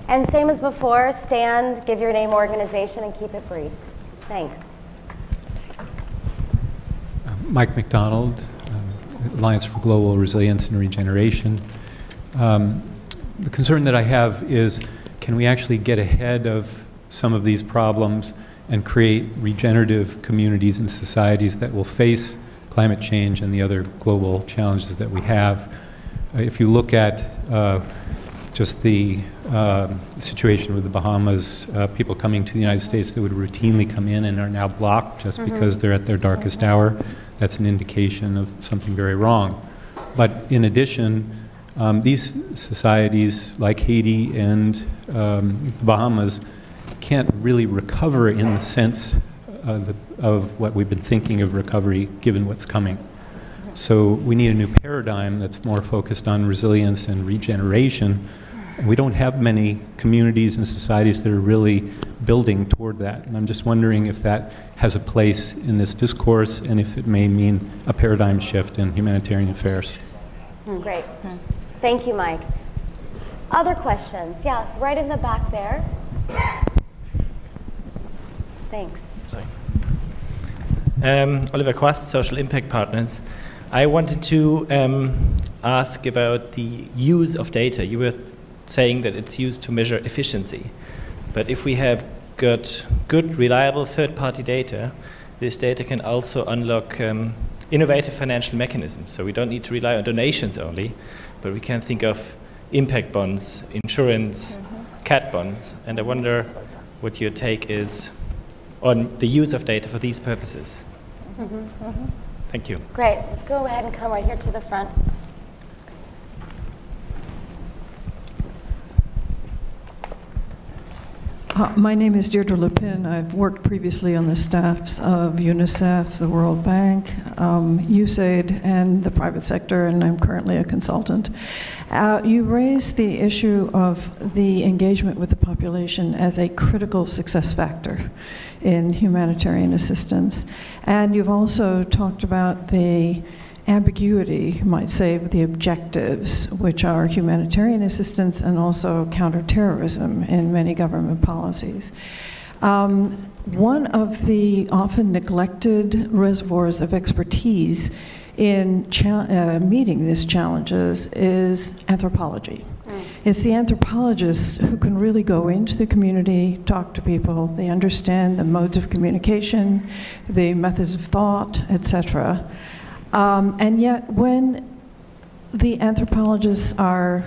And same as before, stand, give your name, organization, and keep it brief. Thanks. Mike McDonald, um, Alliance for Global Resilience and Regeneration. Um, the concern that I have is can we actually get ahead of some of these problems and create regenerative communities and societies that will face climate change and the other global challenges that we have? Uh, if you look at uh, just the um, situation with the Bahamas, uh, people coming to the United States that would routinely come in and are now blocked just because they're at their darkest hour, that's an indication of something very wrong. But in addition, um, these societies like Haiti and um, the Bahamas can't really recover in the sense of, the, of what we've been thinking of recovery given what's coming. So we need a new paradigm that's more focused on resilience and regeneration. We don't have many communities and societies that are really building toward that. And I'm just wondering if that has a place in this discourse and if it may mean a paradigm shift in humanitarian affairs. Hmm, Great. Thank you, Mike. Other questions? Yeah, right in the back there. Thanks. Sorry. Um, Oliver Quast, Social Impact Partners. I wanted to um, ask about the use of data. You were saying that it's used to measure efficiency. But if we have got good, reliable third party data, this data can also unlock um, innovative financial mechanisms. So we don't need to rely on donations only, but we can think of impact bonds, insurance, cat bonds. And I wonder what your take is on the use of data for these purposes. Thank you. Great. Let's go ahead and come right here to the front. Uh, My name is Deirdre Lepin. I've worked previously on the staffs of UNICEF, the World Bank, um, USAID, and the private sector, and I'm currently a consultant. Uh, You raised the issue of the engagement with the population as a critical success factor in humanitarian assistance. And you've also talked about the ambiguity, you might say, of the objectives, which are humanitarian assistance and also counterterrorism in many government policies. Um, one of the often neglected reservoirs of expertise in uh, meeting these challenges is anthropology. It's the anthropologists who can really go into the community, talk to people, they understand the modes of communication, the methods of thought, etc. Um, and yet, when the anthropologists are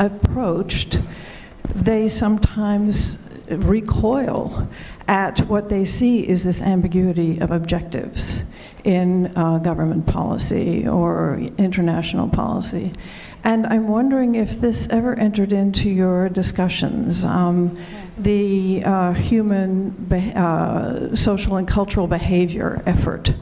approached, they sometimes recoil at what they see is this ambiguity of objectives in uh, government policy or international policy. And I'm wondering if this ever entered into your discussions. Um, the uh, human uh, social and cultural behavior effort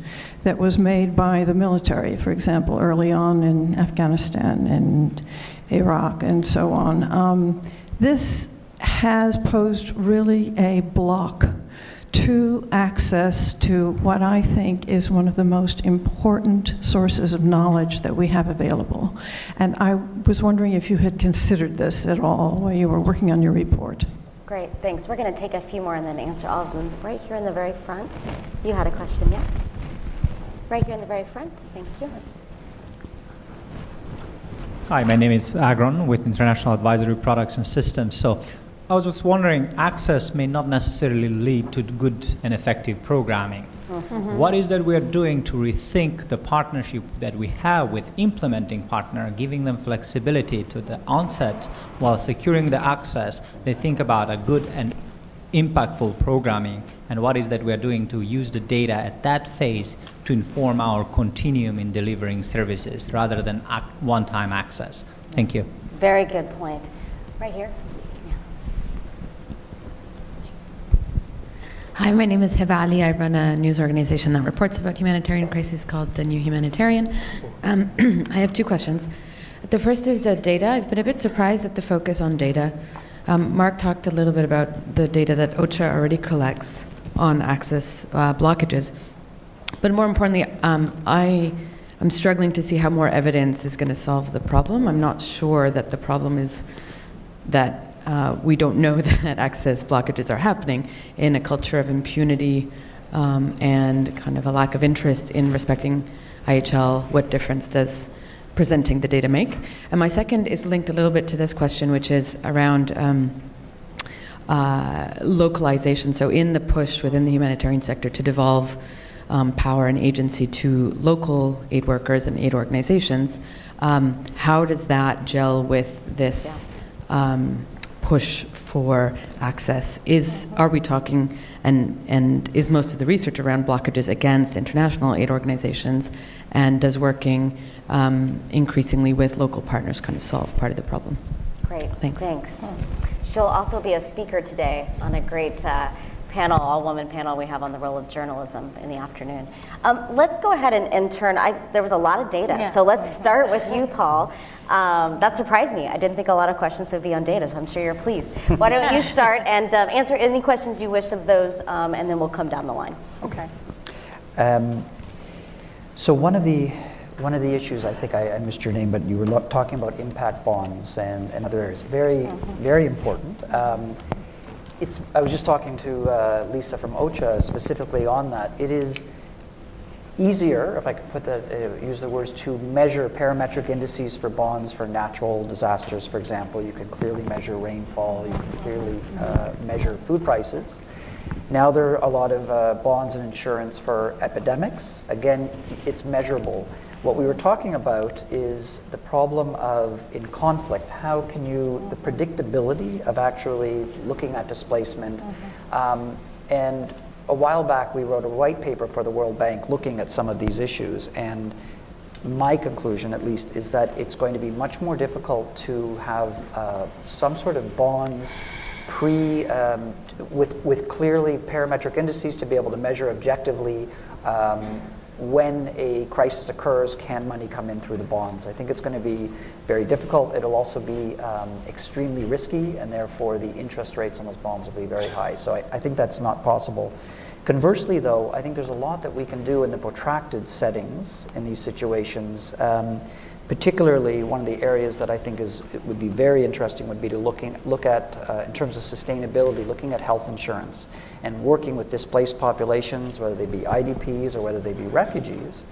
that was made by the military, for example, early on in Afghanistan and Iraq and so on. Um, this has posed really a block to access to what I think is one of the most important sources of knowledge that we have available. And I was wondering if you had considered this at all while you were working on your report. Great, thanks. We're going to take a few more and then answer all of them. Right here in the very front. You had a question, yeah? Right here in the very front. Thank you. Hi, my name is Agron with International Advisory Products and Systems. So I was just wondering, access may not necessarily lead to good and effective programming. Mm-hmm. What is that we are doing to rethink the partnership that we have with implementing partner, giving them flexibility to the onset while securing the access? They think about a good and impactful programming and what is that we are doing to use the data at that phase to inform our continuum in delivering services rather than one-time access. Thank you. Very good point. Right here. Hi, my name is Heba Aly. I run a news organization that reports about humanitarian crises called The New Humanitarian. Um, I have two questions. The first is uh, data. I've been a bit surprised at the focus on data. Um, Mark talked a little bit about the data that OCHA already collects on access uh, blockages. But more importantly, um, I am struggling to see how more evidence is going to solve the problem. I'm not sure that the problem is that uh, we don't know that access blockages are happening in a culture of impunity um, and kind of a lack of interest in respecting IHL. What difference does presenting the data make? And my second is linked a little bit to this question, which is around um, uh, localization. So, in the push within the humanitarian sector to devolve um, power and agency to local aid workers and aid organizations, um, how does that gel with this? Yeah. Um, push for access is are we talking and and is most of the research around blockages against international aid organizations and does working um, increasingly with local partners kind of solve part of the problem? Great. Thanks. Thanks. She'll also be a speaker today on a great uh, panel all woman panel we have on the role of journalism in the afternoon um, let's go ahead and, and turn I, there was a lot of data yeah. so let's start with you paul um, that surprised me. I didn't think a lot of questions would be on data, so I'm sure you're pleased. Why don't you start and um, answer any questions you wish of those, um, and then we'll come down the line. Okay. Um, so one of the one of the issues, I think I, I missed your name, but you were lo- talking about impact bonds and, and other areas. Very, mm-hmm. very important. It's, I was just talking to uh, Lisa from OCHA specifically on that. It is easier, if I could put that, uh, use the words, to measure parametric indices for bonds for natural disasters, for example. You can clearly measure rainfall, you can clearly uh, measure food prices. Now there are a lot of uh, bonds and insurance for epidemics. Again, it's measurable. What we were talking about is the problem of in conflict, how can you, the predictability of actually looking at displacement. Mm-hmm. Um, and a while back, we wrote a white paper for the World Bank looking at some of these issues. And my conclusion, at least, is that it's going to be much more difficult to have uh, some sort of bonds pre um, with, with clearly parametric indices to be able to measure objectively um, when a crisis occurs, can money come in through the bonds? I think it's going to be very difficult. It'll also be um, extremely risky, and therefore the interest rates on those bonds will be very high. So I, I think that's not possible. Conversely, though, I think there's a lot that we can do in the protracted settings in these situations. Um, particularly, one of the areas that I think is would be very interesting would be to looking look at uh, in terms of sustainability, looking at health insurance and working with displaced populations, whether they be IDPs or whether they be refugees.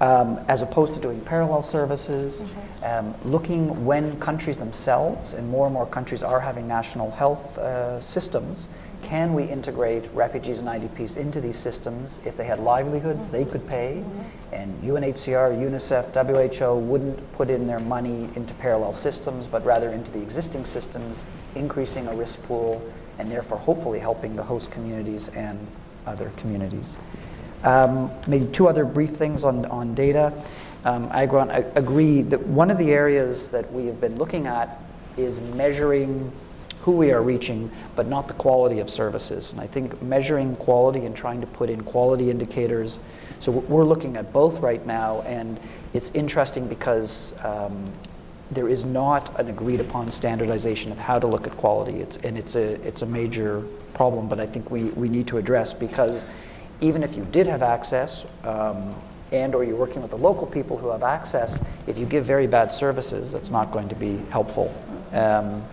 Um, as opposed to doing parallel services, mm-hmm. um, looking when countries themselves, and more and more countries are having national health uh, systems, can we integrate refugees and IDPs into these systems? If they had livelihoods, they could pay, and UNHCR, UNICEF, WHO wouldn't put in their money into parallel systems, but rather into the existing systems, increasing a risk pool, and therefore hopefully helping the host communities and other communities. Um, maybe two other brief things on, on data. Um, I agree that one of the areas that we have been looking at is measuring who we are reaching, but not the quality of services. And I think measuring quality and trying to put in quality indicators. So we're looking at both right now, and it's interesting because um, there is not an agreed upon standardization of how to look at quality. It's, and it's a, it's a major problem, but I think we, we need to address because even if you did have access, um, and or you're working with the local people who have access, if you give very bad services, that's not going to be helpful. Um,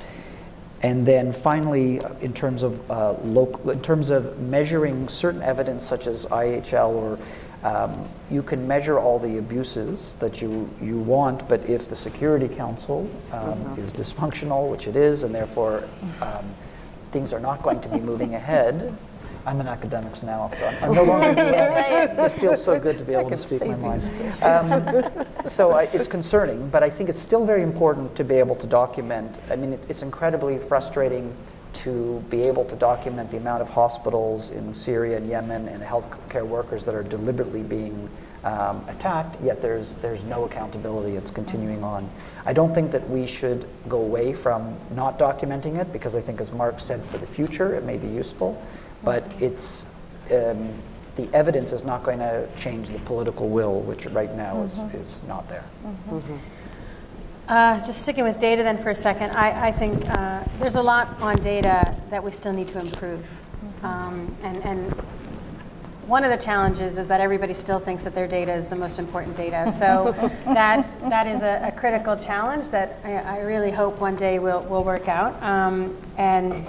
and then finally, in terms of uh, local, in terms of measuring certain evidence such as IHL or um, you can measure all the abuses that you, you want, but if the Security Council um, mm-hmm. is dysfunctional, which it is, and therefore um, things are not going to be moving ahead, I'm an academic now, so I'm, I'm no longer. it. it feels so good to be able to speak my mind. Um, so I, it's concerning, but I think it's still very important to be able to document. I mean, it, it's incredibly frustrating to be able to document the amount of hospitals in Syria and Yemen and the healthcare workers that are deliberately being um, attacked, yet there's, there's no accountability. It's continuing on. I don't think that we should go away from not documenting it because I think, as Mark said, for the future it may be useful but it's um, the evidence is not going to change the political will, which right now mm-hmm. is, is not there. Mm-hmm. mm-hmm. Uh, just sticking with data then for a second, I, I think uh, there's a lot on data that we still need to improve. Mm-hmm. Um, and, and one of the challenges is that everybody still thinks that their data is the most important data. So that, that is a, a, critical challenge that I, I, really hope one day will, we'll work out. Um, and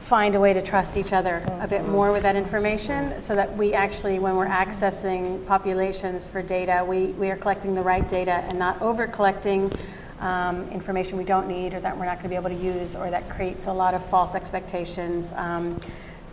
find a way to trust each other a bit more with that information so that we actually, when we're accessing populations for data, we, we are collecting the right data and not over collecting um, information we don't need or that we're not going to be able to use or that creates a lot of false expectations. Um,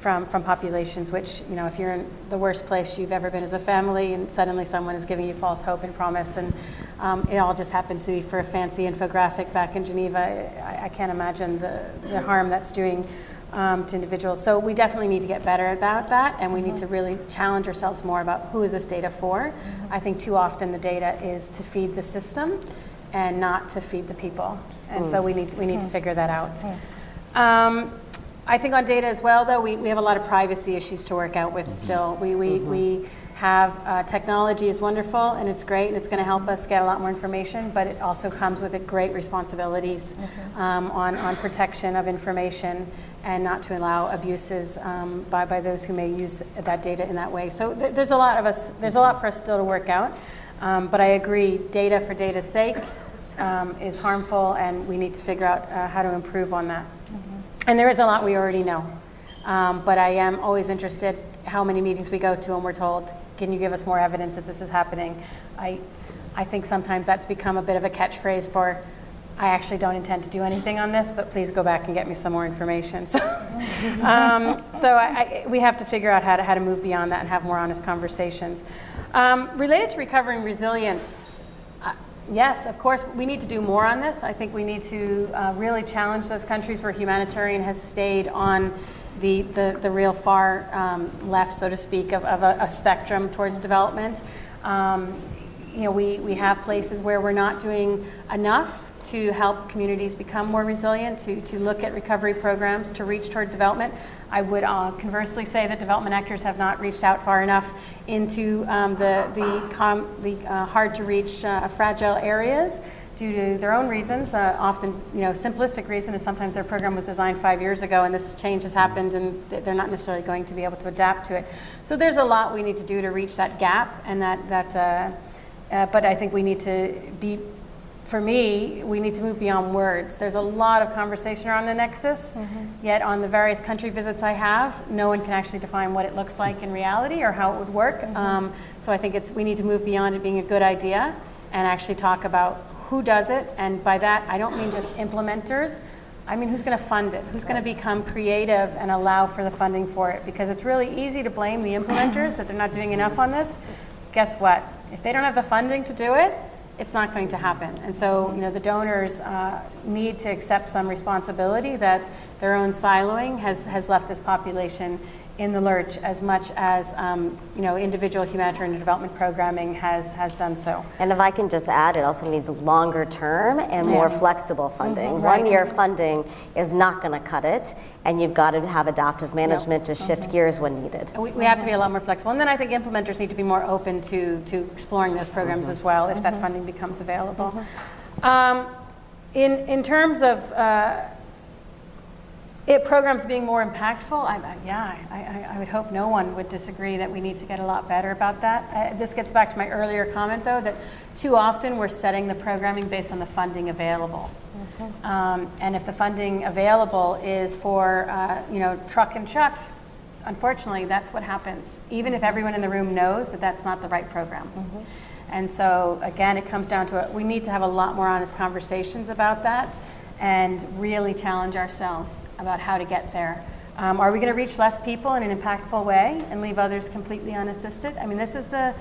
from, from populations, which, you know, if you're in the worst place you've ever been as a family and suddenly someone is giving you false hope and promise, and um, it all just happens to be for a fancy infographic back in Geneva, I, I can't imagine the, the harm that's doing um, to individuals. So we definitely need to get better about that, and we need to really challenge ourselves more about who is this data for. I think too often the data is to feed the system and not to feed the people, and so we need we need to figure that out. Um, I think on data as well, though, we, we have a lot of privacy issues to work out with still. We, we, we have uh, technology is wonderful and it's great and it's going to help us get a lot more information, but it also comes with it great responsibilities um, on, on protection of information and not to allow abuses um, by, by those who may use that data in that way. So th- there's a lot of us, there's a lot for us still to work out. Um, but I agree, data for data's sake um, is harmful, and we need to figure out uh, how to improve on that. Mm-hmm. And there is a lot we already know. Um, but I am always interested how many meetings we go to and we're told, can you give us more evidence that this is happening? I, I think sometimes that's become a bit of a catchphrase for I actually don't intend to do anything on this, but please go back and get me some more information. So, um, so I, I, we have to figure out how to, how to move beyond that and have more honest conversations. Um, related to recovering resilience, uh, yes, of course, we need to do more on this. I think we need to uh, really challenge those countries where humanitarian has stayed on the, the, the real far um, left, so to speak, of, of a, a spectrum towards development. Um, you know, we, we have places where we're not doing enough to help communities become more resilient, to, to look at recovery programs to reach toward development. I would uh, conversely say that development actors have not reached out far enough into um, the, the, the uh, hard to reach uh, fragile areas due to their own reasons. Uh, often, you know, simplistic reason is sometimes their program was designed five years ago and this change has happened and they're not necessarily going to be able to adapt to it. So there's a lot we need to do to reach that gap and that, that uh, uh, but I think we need to be for me, we need to move beyond words. There's a lot of conversation around the nexus, mm-hmm. yet on the various country visits I have, no one can actually define what it looks like in reality or how it would work. Mm-hmm. Um, so I think it's we need to move beyond it being a good idea and actually talk about who does it. And by that, I don't mean just implementers. I mean, who's going to fund it? Who's going to become creative and allow for the funding for it? Because it's really easy to blame the implementers that they're not doing enough on this. Guess what? If they don't have the funding to do it, it's not going to happen. And so, you know, the donors uh, need to accept some responsibility that their own siloing has, has left this population in the lurch as much as um, you know individual humanitarian development programming has has done so. And if I can just add, it also needs longer term and more Yeah. flexible funding. Mhm, right. One year funding is not going to cut it, and you've got to have adaptive management to shift gears when needed. We, we have to be a lot more flexible. And then I think implementers need to be more open to, to exploring those programs Mhm. as well if that funding becomes available. Um, in, in terms of uh, it, programs being more impactful, I, I, yeah, I, I, I would hope no one would disagree that we need to get a lot better about that. Uh, this gets back to my earlier comment, though, that too often we're setting the programming based on the funding available. Um, and if the funding available is for, uh, you know, truck and chuck, unfortunately, that's what happens. Even if everyone in the room knows that that's not the right program. And so, again, it comes down to it. We need to have a lot more honest conversations about that and really challenge ourselves about how to get there. Um, are we going to reach less people in an impactful way and leave others completely unassisted? I mean, this is the,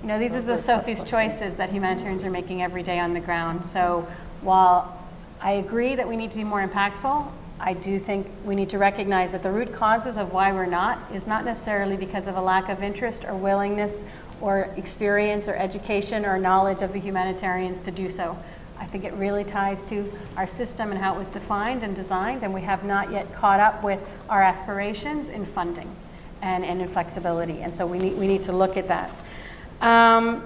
you know, these are the Sophie's choices that humanitarians are making every day on the ground. So while I agree that we need to be more impactful, I do think we need to recognize that the root causes of why we're not is not necessarily because of a lack of interest or willingness or experience or education or knowledge of the humanitarians to do so. I think it really ties to our system and how it was defined and designed, and we have not yet caught up with our aspirations in funding and, and in flexibility. And so we need, we need to look at that. Um,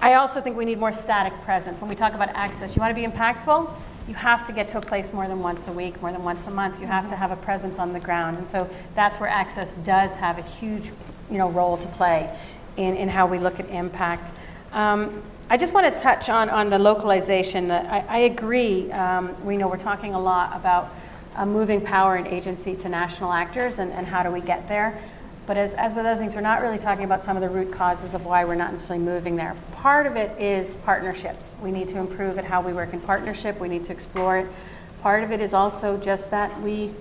I also think we need more static presence. When we talk about access, you want to be impactful, you have to get to a place more than once a week, more than once a month. You have to have a presence on the ground. And so that's where access does have a huge you know, role to play in, in how we look at impact. Um, I just want to touch on, on the localization. That I, I agree, um, we know we're talking a lot about uh, moving power and agency to national actors and, and how do we get there. But as, as with other things, we're not really talking about some of the root causes of why we're not necessarily moving there. Part of it is partnerships. We need to improve at how we work in partnership. We need to explore it. Part of it is also just that we,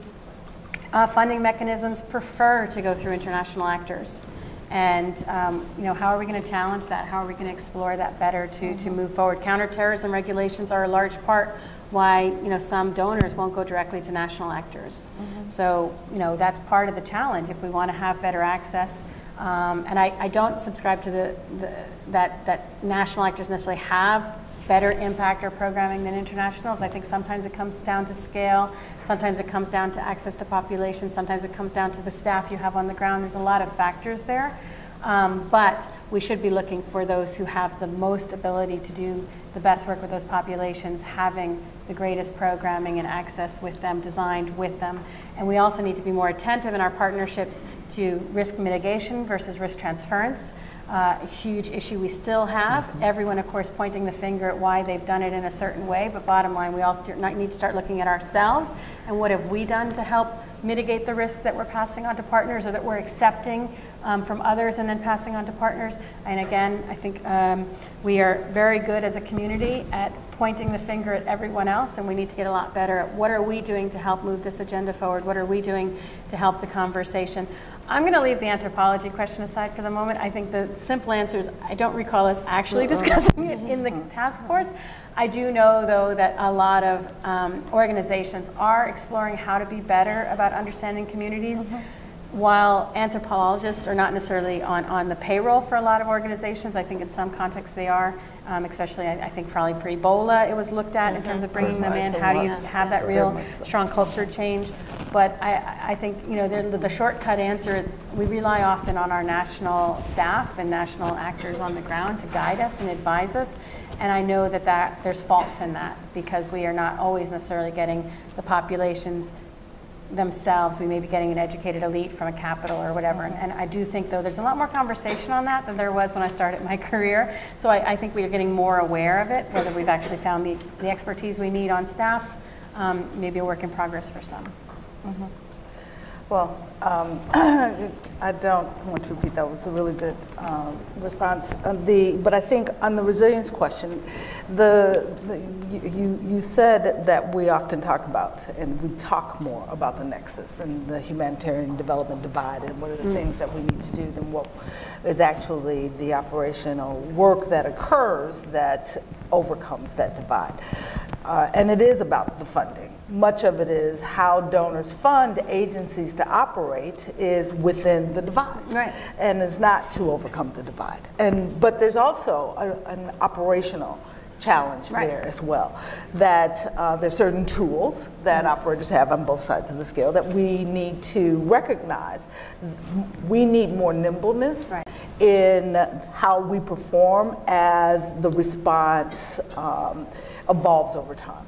uh, funding mechanisms prefer to go through international actors. And um, you know, how are we going to challenge that? How are we going to explore that better to, to move forward? Counterterrorism regulations are a large part why you know some donors won't go directly to national actors. So you know that's part of the challenge if we want to have better access. Um, and I, I don't subscribe to the, the that that national actors necessarily have better impact or programming than internationals. I think sometimes it comes down to scale, sometimes it comes down to access to population, sometimes it comes down to the staff you have on the ground. There's a lot of factors there. Um, but we should be looking for those who have the most ability to do the best work with those populations, having the greatest programming and access with them, designed with them. And we also need to be more attentive in our partnerships to risk mitigation versus risk transference uh, a huge issue we still have. Everyone, of course, pointing the finger at why they've done it in a certain way, but bottom line, we all need to start looking at ourselves and what have we done to help mitigate the risk that we're passing on to partners or that we're accepting um, from others and then passing on to partners. And again, I think um, we are very good as a community at pointing the finger at everyone else, and we need to get a lot better at what are we doing to help move this agenda forward? What are we doing to help the conversation? I'm going to leave the anthropology question aside for the moment. I think the simple answer is I don't recall us actually discussing it in the task force. I do know, though, that a lot of um, organizations are exploring how to be better about understanding communities. While anthropologists are not necessarily on, on the payroll for a lot of organizations, I think in some contexts they are, um, especially I, I think probably for Ebola it was looked at in terms of bringing them in. How do you have that real strong culture change? But I, I think you know the, the shortcut answer is we rely often on our national staff and national actors on the ground to guide us and advise us. And I know that, that there's faults in that because we are not always necessarily getting the populations themselves. We may be getting an educated elite from a capital or whatever. And, and, I do think, though, there's a lot more conversation on that than there was when I started my career. So I, I think we are getting more aware of it, whether we've actually found the, the expertise we need on staff, um, maybe a work in progress for some. Mm-hmm. Well, um, I don't want to repeat that. It was a really good um, response. Uh, the, but I think on the resilience question, the, the you, you said that we often talk about, and we talk more about the nexus and the humanitarian development divide, and what are the mm. things that we need to do than what is actually the operational work that occurs that overcomes that divide. Uh, and it is about the funding much of it is how donors fund agencies to operate is within the divide. Right. And it's not to overcome the divide. And but there's also a, an operational challenge Right. there as well. That uh, there's certain tools that operators have on both sides of the scale that we need to recognize. We need more nimbleness in how we perform as the response um, evolves over time.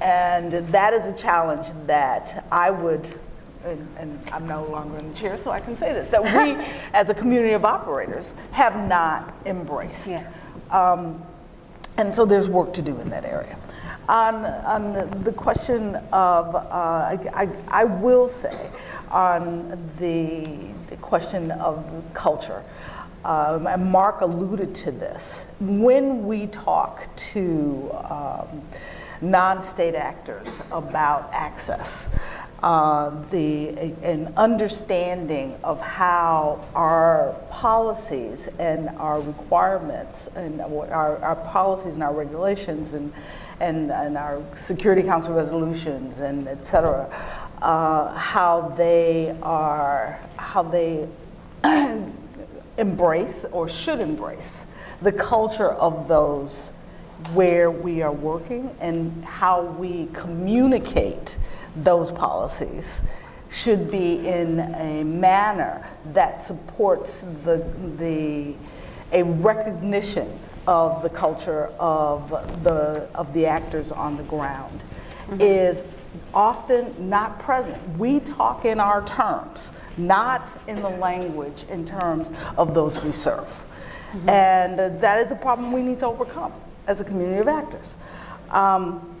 And that is a challenge that I would, and, and I'm no longer in the chair, so I can say this, that we as a community of operators have not embraced. Um, and so there's work to do in that area. On, on the, the question of, uh, I, I, I will say, on the, the question of culture, um, and Mark alluded to this. When we talk to um, non-state actors about access, uh, the an understanding of how our policies and our requirements and our, our policies and our regulations and, and, and our Security Council resolutions and et cetera, uh, how they are, how they embrace or should embrace the culture of those where we are working and how we communicate those policies should be in a manner that supports the, the, a recognition of the culture of the, of the actors on the ground is often not present. We talk in our terms, not in the language in terms of those we serve. And uh, that is a problem we need to overcome as a community of actors. Um,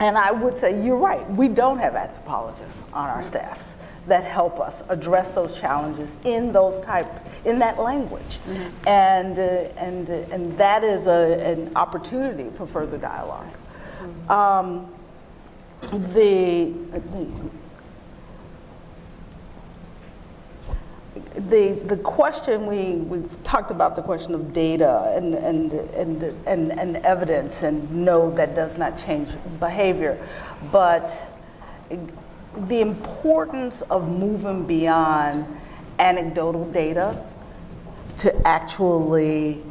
and I would say you're right, we don't have anthropologists on our staffs that help us address those challenges in those types, in that language. And, uh, and, uh, and that is a, an opportunity for further dialogue. Um, the, the, the, the question we, we've talked about the question of data and, and, and, and, and evidence and no that does not change behavior. But the importance of moving beyond anecdotal data to actually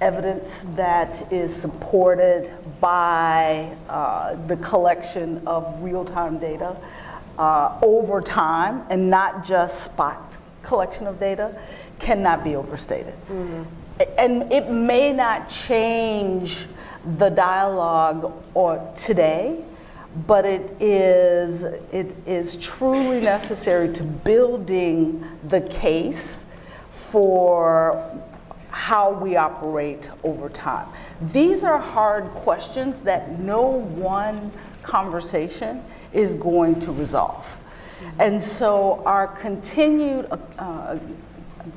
evidence that is supported by uh, the collection of real-time data uh, over time and not just spot collection of data cannot be overstated. Mm-hmm. And it may not change the dialogue or today, but it is, it is truly necessary to building the case for how we operate over time. These are hard questions that no one conversation is going to resolve. And so our continued uh,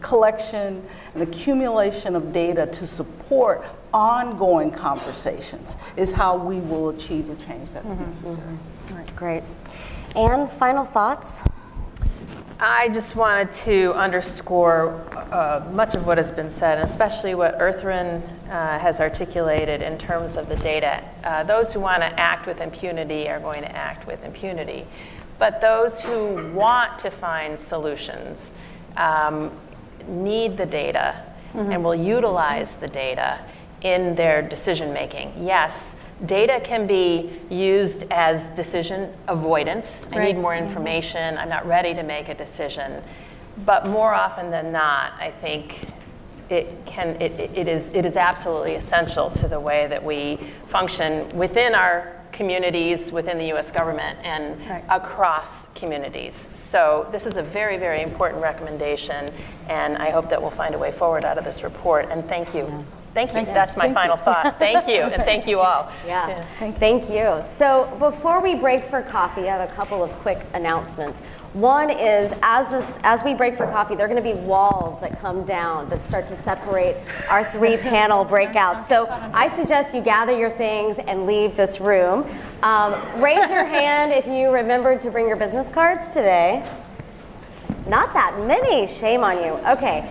collection and accumulation of data to support ongoing conversations is how we will achieve the change that's necessary. All right, great. And final thoughts? I just wanted to underscore uh, much of what has been said, and especially what Ertharin uh, has articulated in terms of the data. Uh, those who want to act with impunity are going to act with impunity. But those who want to find solutions um, need the data and will utilize the data in their decision making. Yes, data can be used as decision avoidance. I need more information. I'm not ready to make a decision. But more often than not, I think it can it- it is it is absolutely essential to the way that we function within our communities within the US government and across communities. So this is a very very important recommendation and I hope that we'll find a way forward out of this report and thank you. Thank you. That's my Thank you. final thought. Thank you and thank you all. Yeah, thank you. So before we break for coffee, I have a couple of quick announcements. One is as this as we break for coffee, there are going to be walls that come down that start to separate our three panel breakouts. So I suggest you gather your things and leave this room. Um, raise your hand if you remembered to bring your business cards today. Not that many. Shame on you. Okay.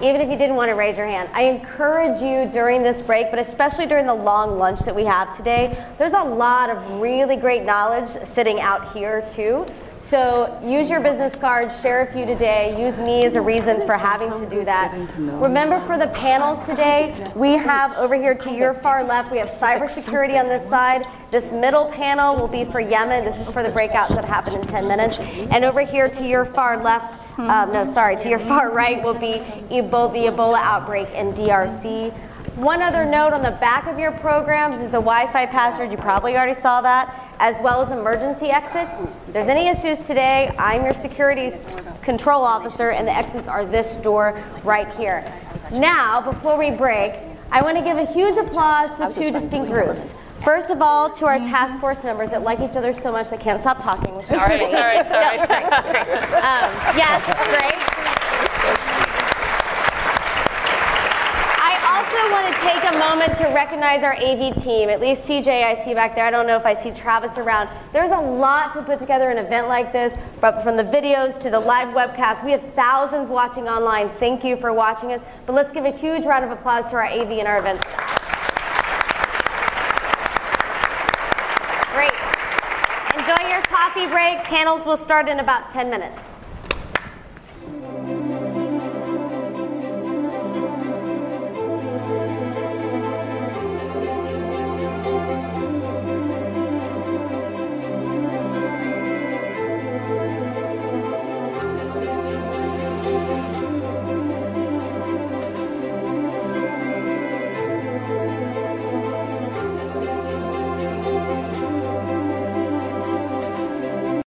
even if you didn't want to raise your hand. I encourage you during this break, but especially during the long lunch that we have today, there's a lot of really great knowledge sitting out here too. So use your business card, share a few today, use me as a reason for having to do that. Remember for the panels today, we have over here to your far left, we have cybersecurity on this side. This middle panel will be for Yemen. This is for the breakouts that happen in 10 minutes. And over here to your far left, um, no, sorry, to your far right will be Ebola, the Ebola outbreak in DRC. One other note on the back of your programs is the Wi-Fi password. You probably already saw that as well as emergency exits. If there's any issues today, I'm your securities control officer, and the exits are this door right here. Now, before we break, I want to give a huge applause to two distinct groups. First of all, to our task force members that like each other so much they can't stop talking. Which is Sorry, great. sorry, sorry. No, it's great, it's great. Um, yes, great. I also want to take a moment to recognize our AV team. At least CJ I see back there. I don't know if I see Travis around. There's a lot to put together in an event like this, but from the videos to the live webcast, we have thousands watching online. Thank you for watching us. But let's give a huge round of applause to our AV and our event staff. Great. Enjoy your coffee break. Panels will start in about 10 minutes.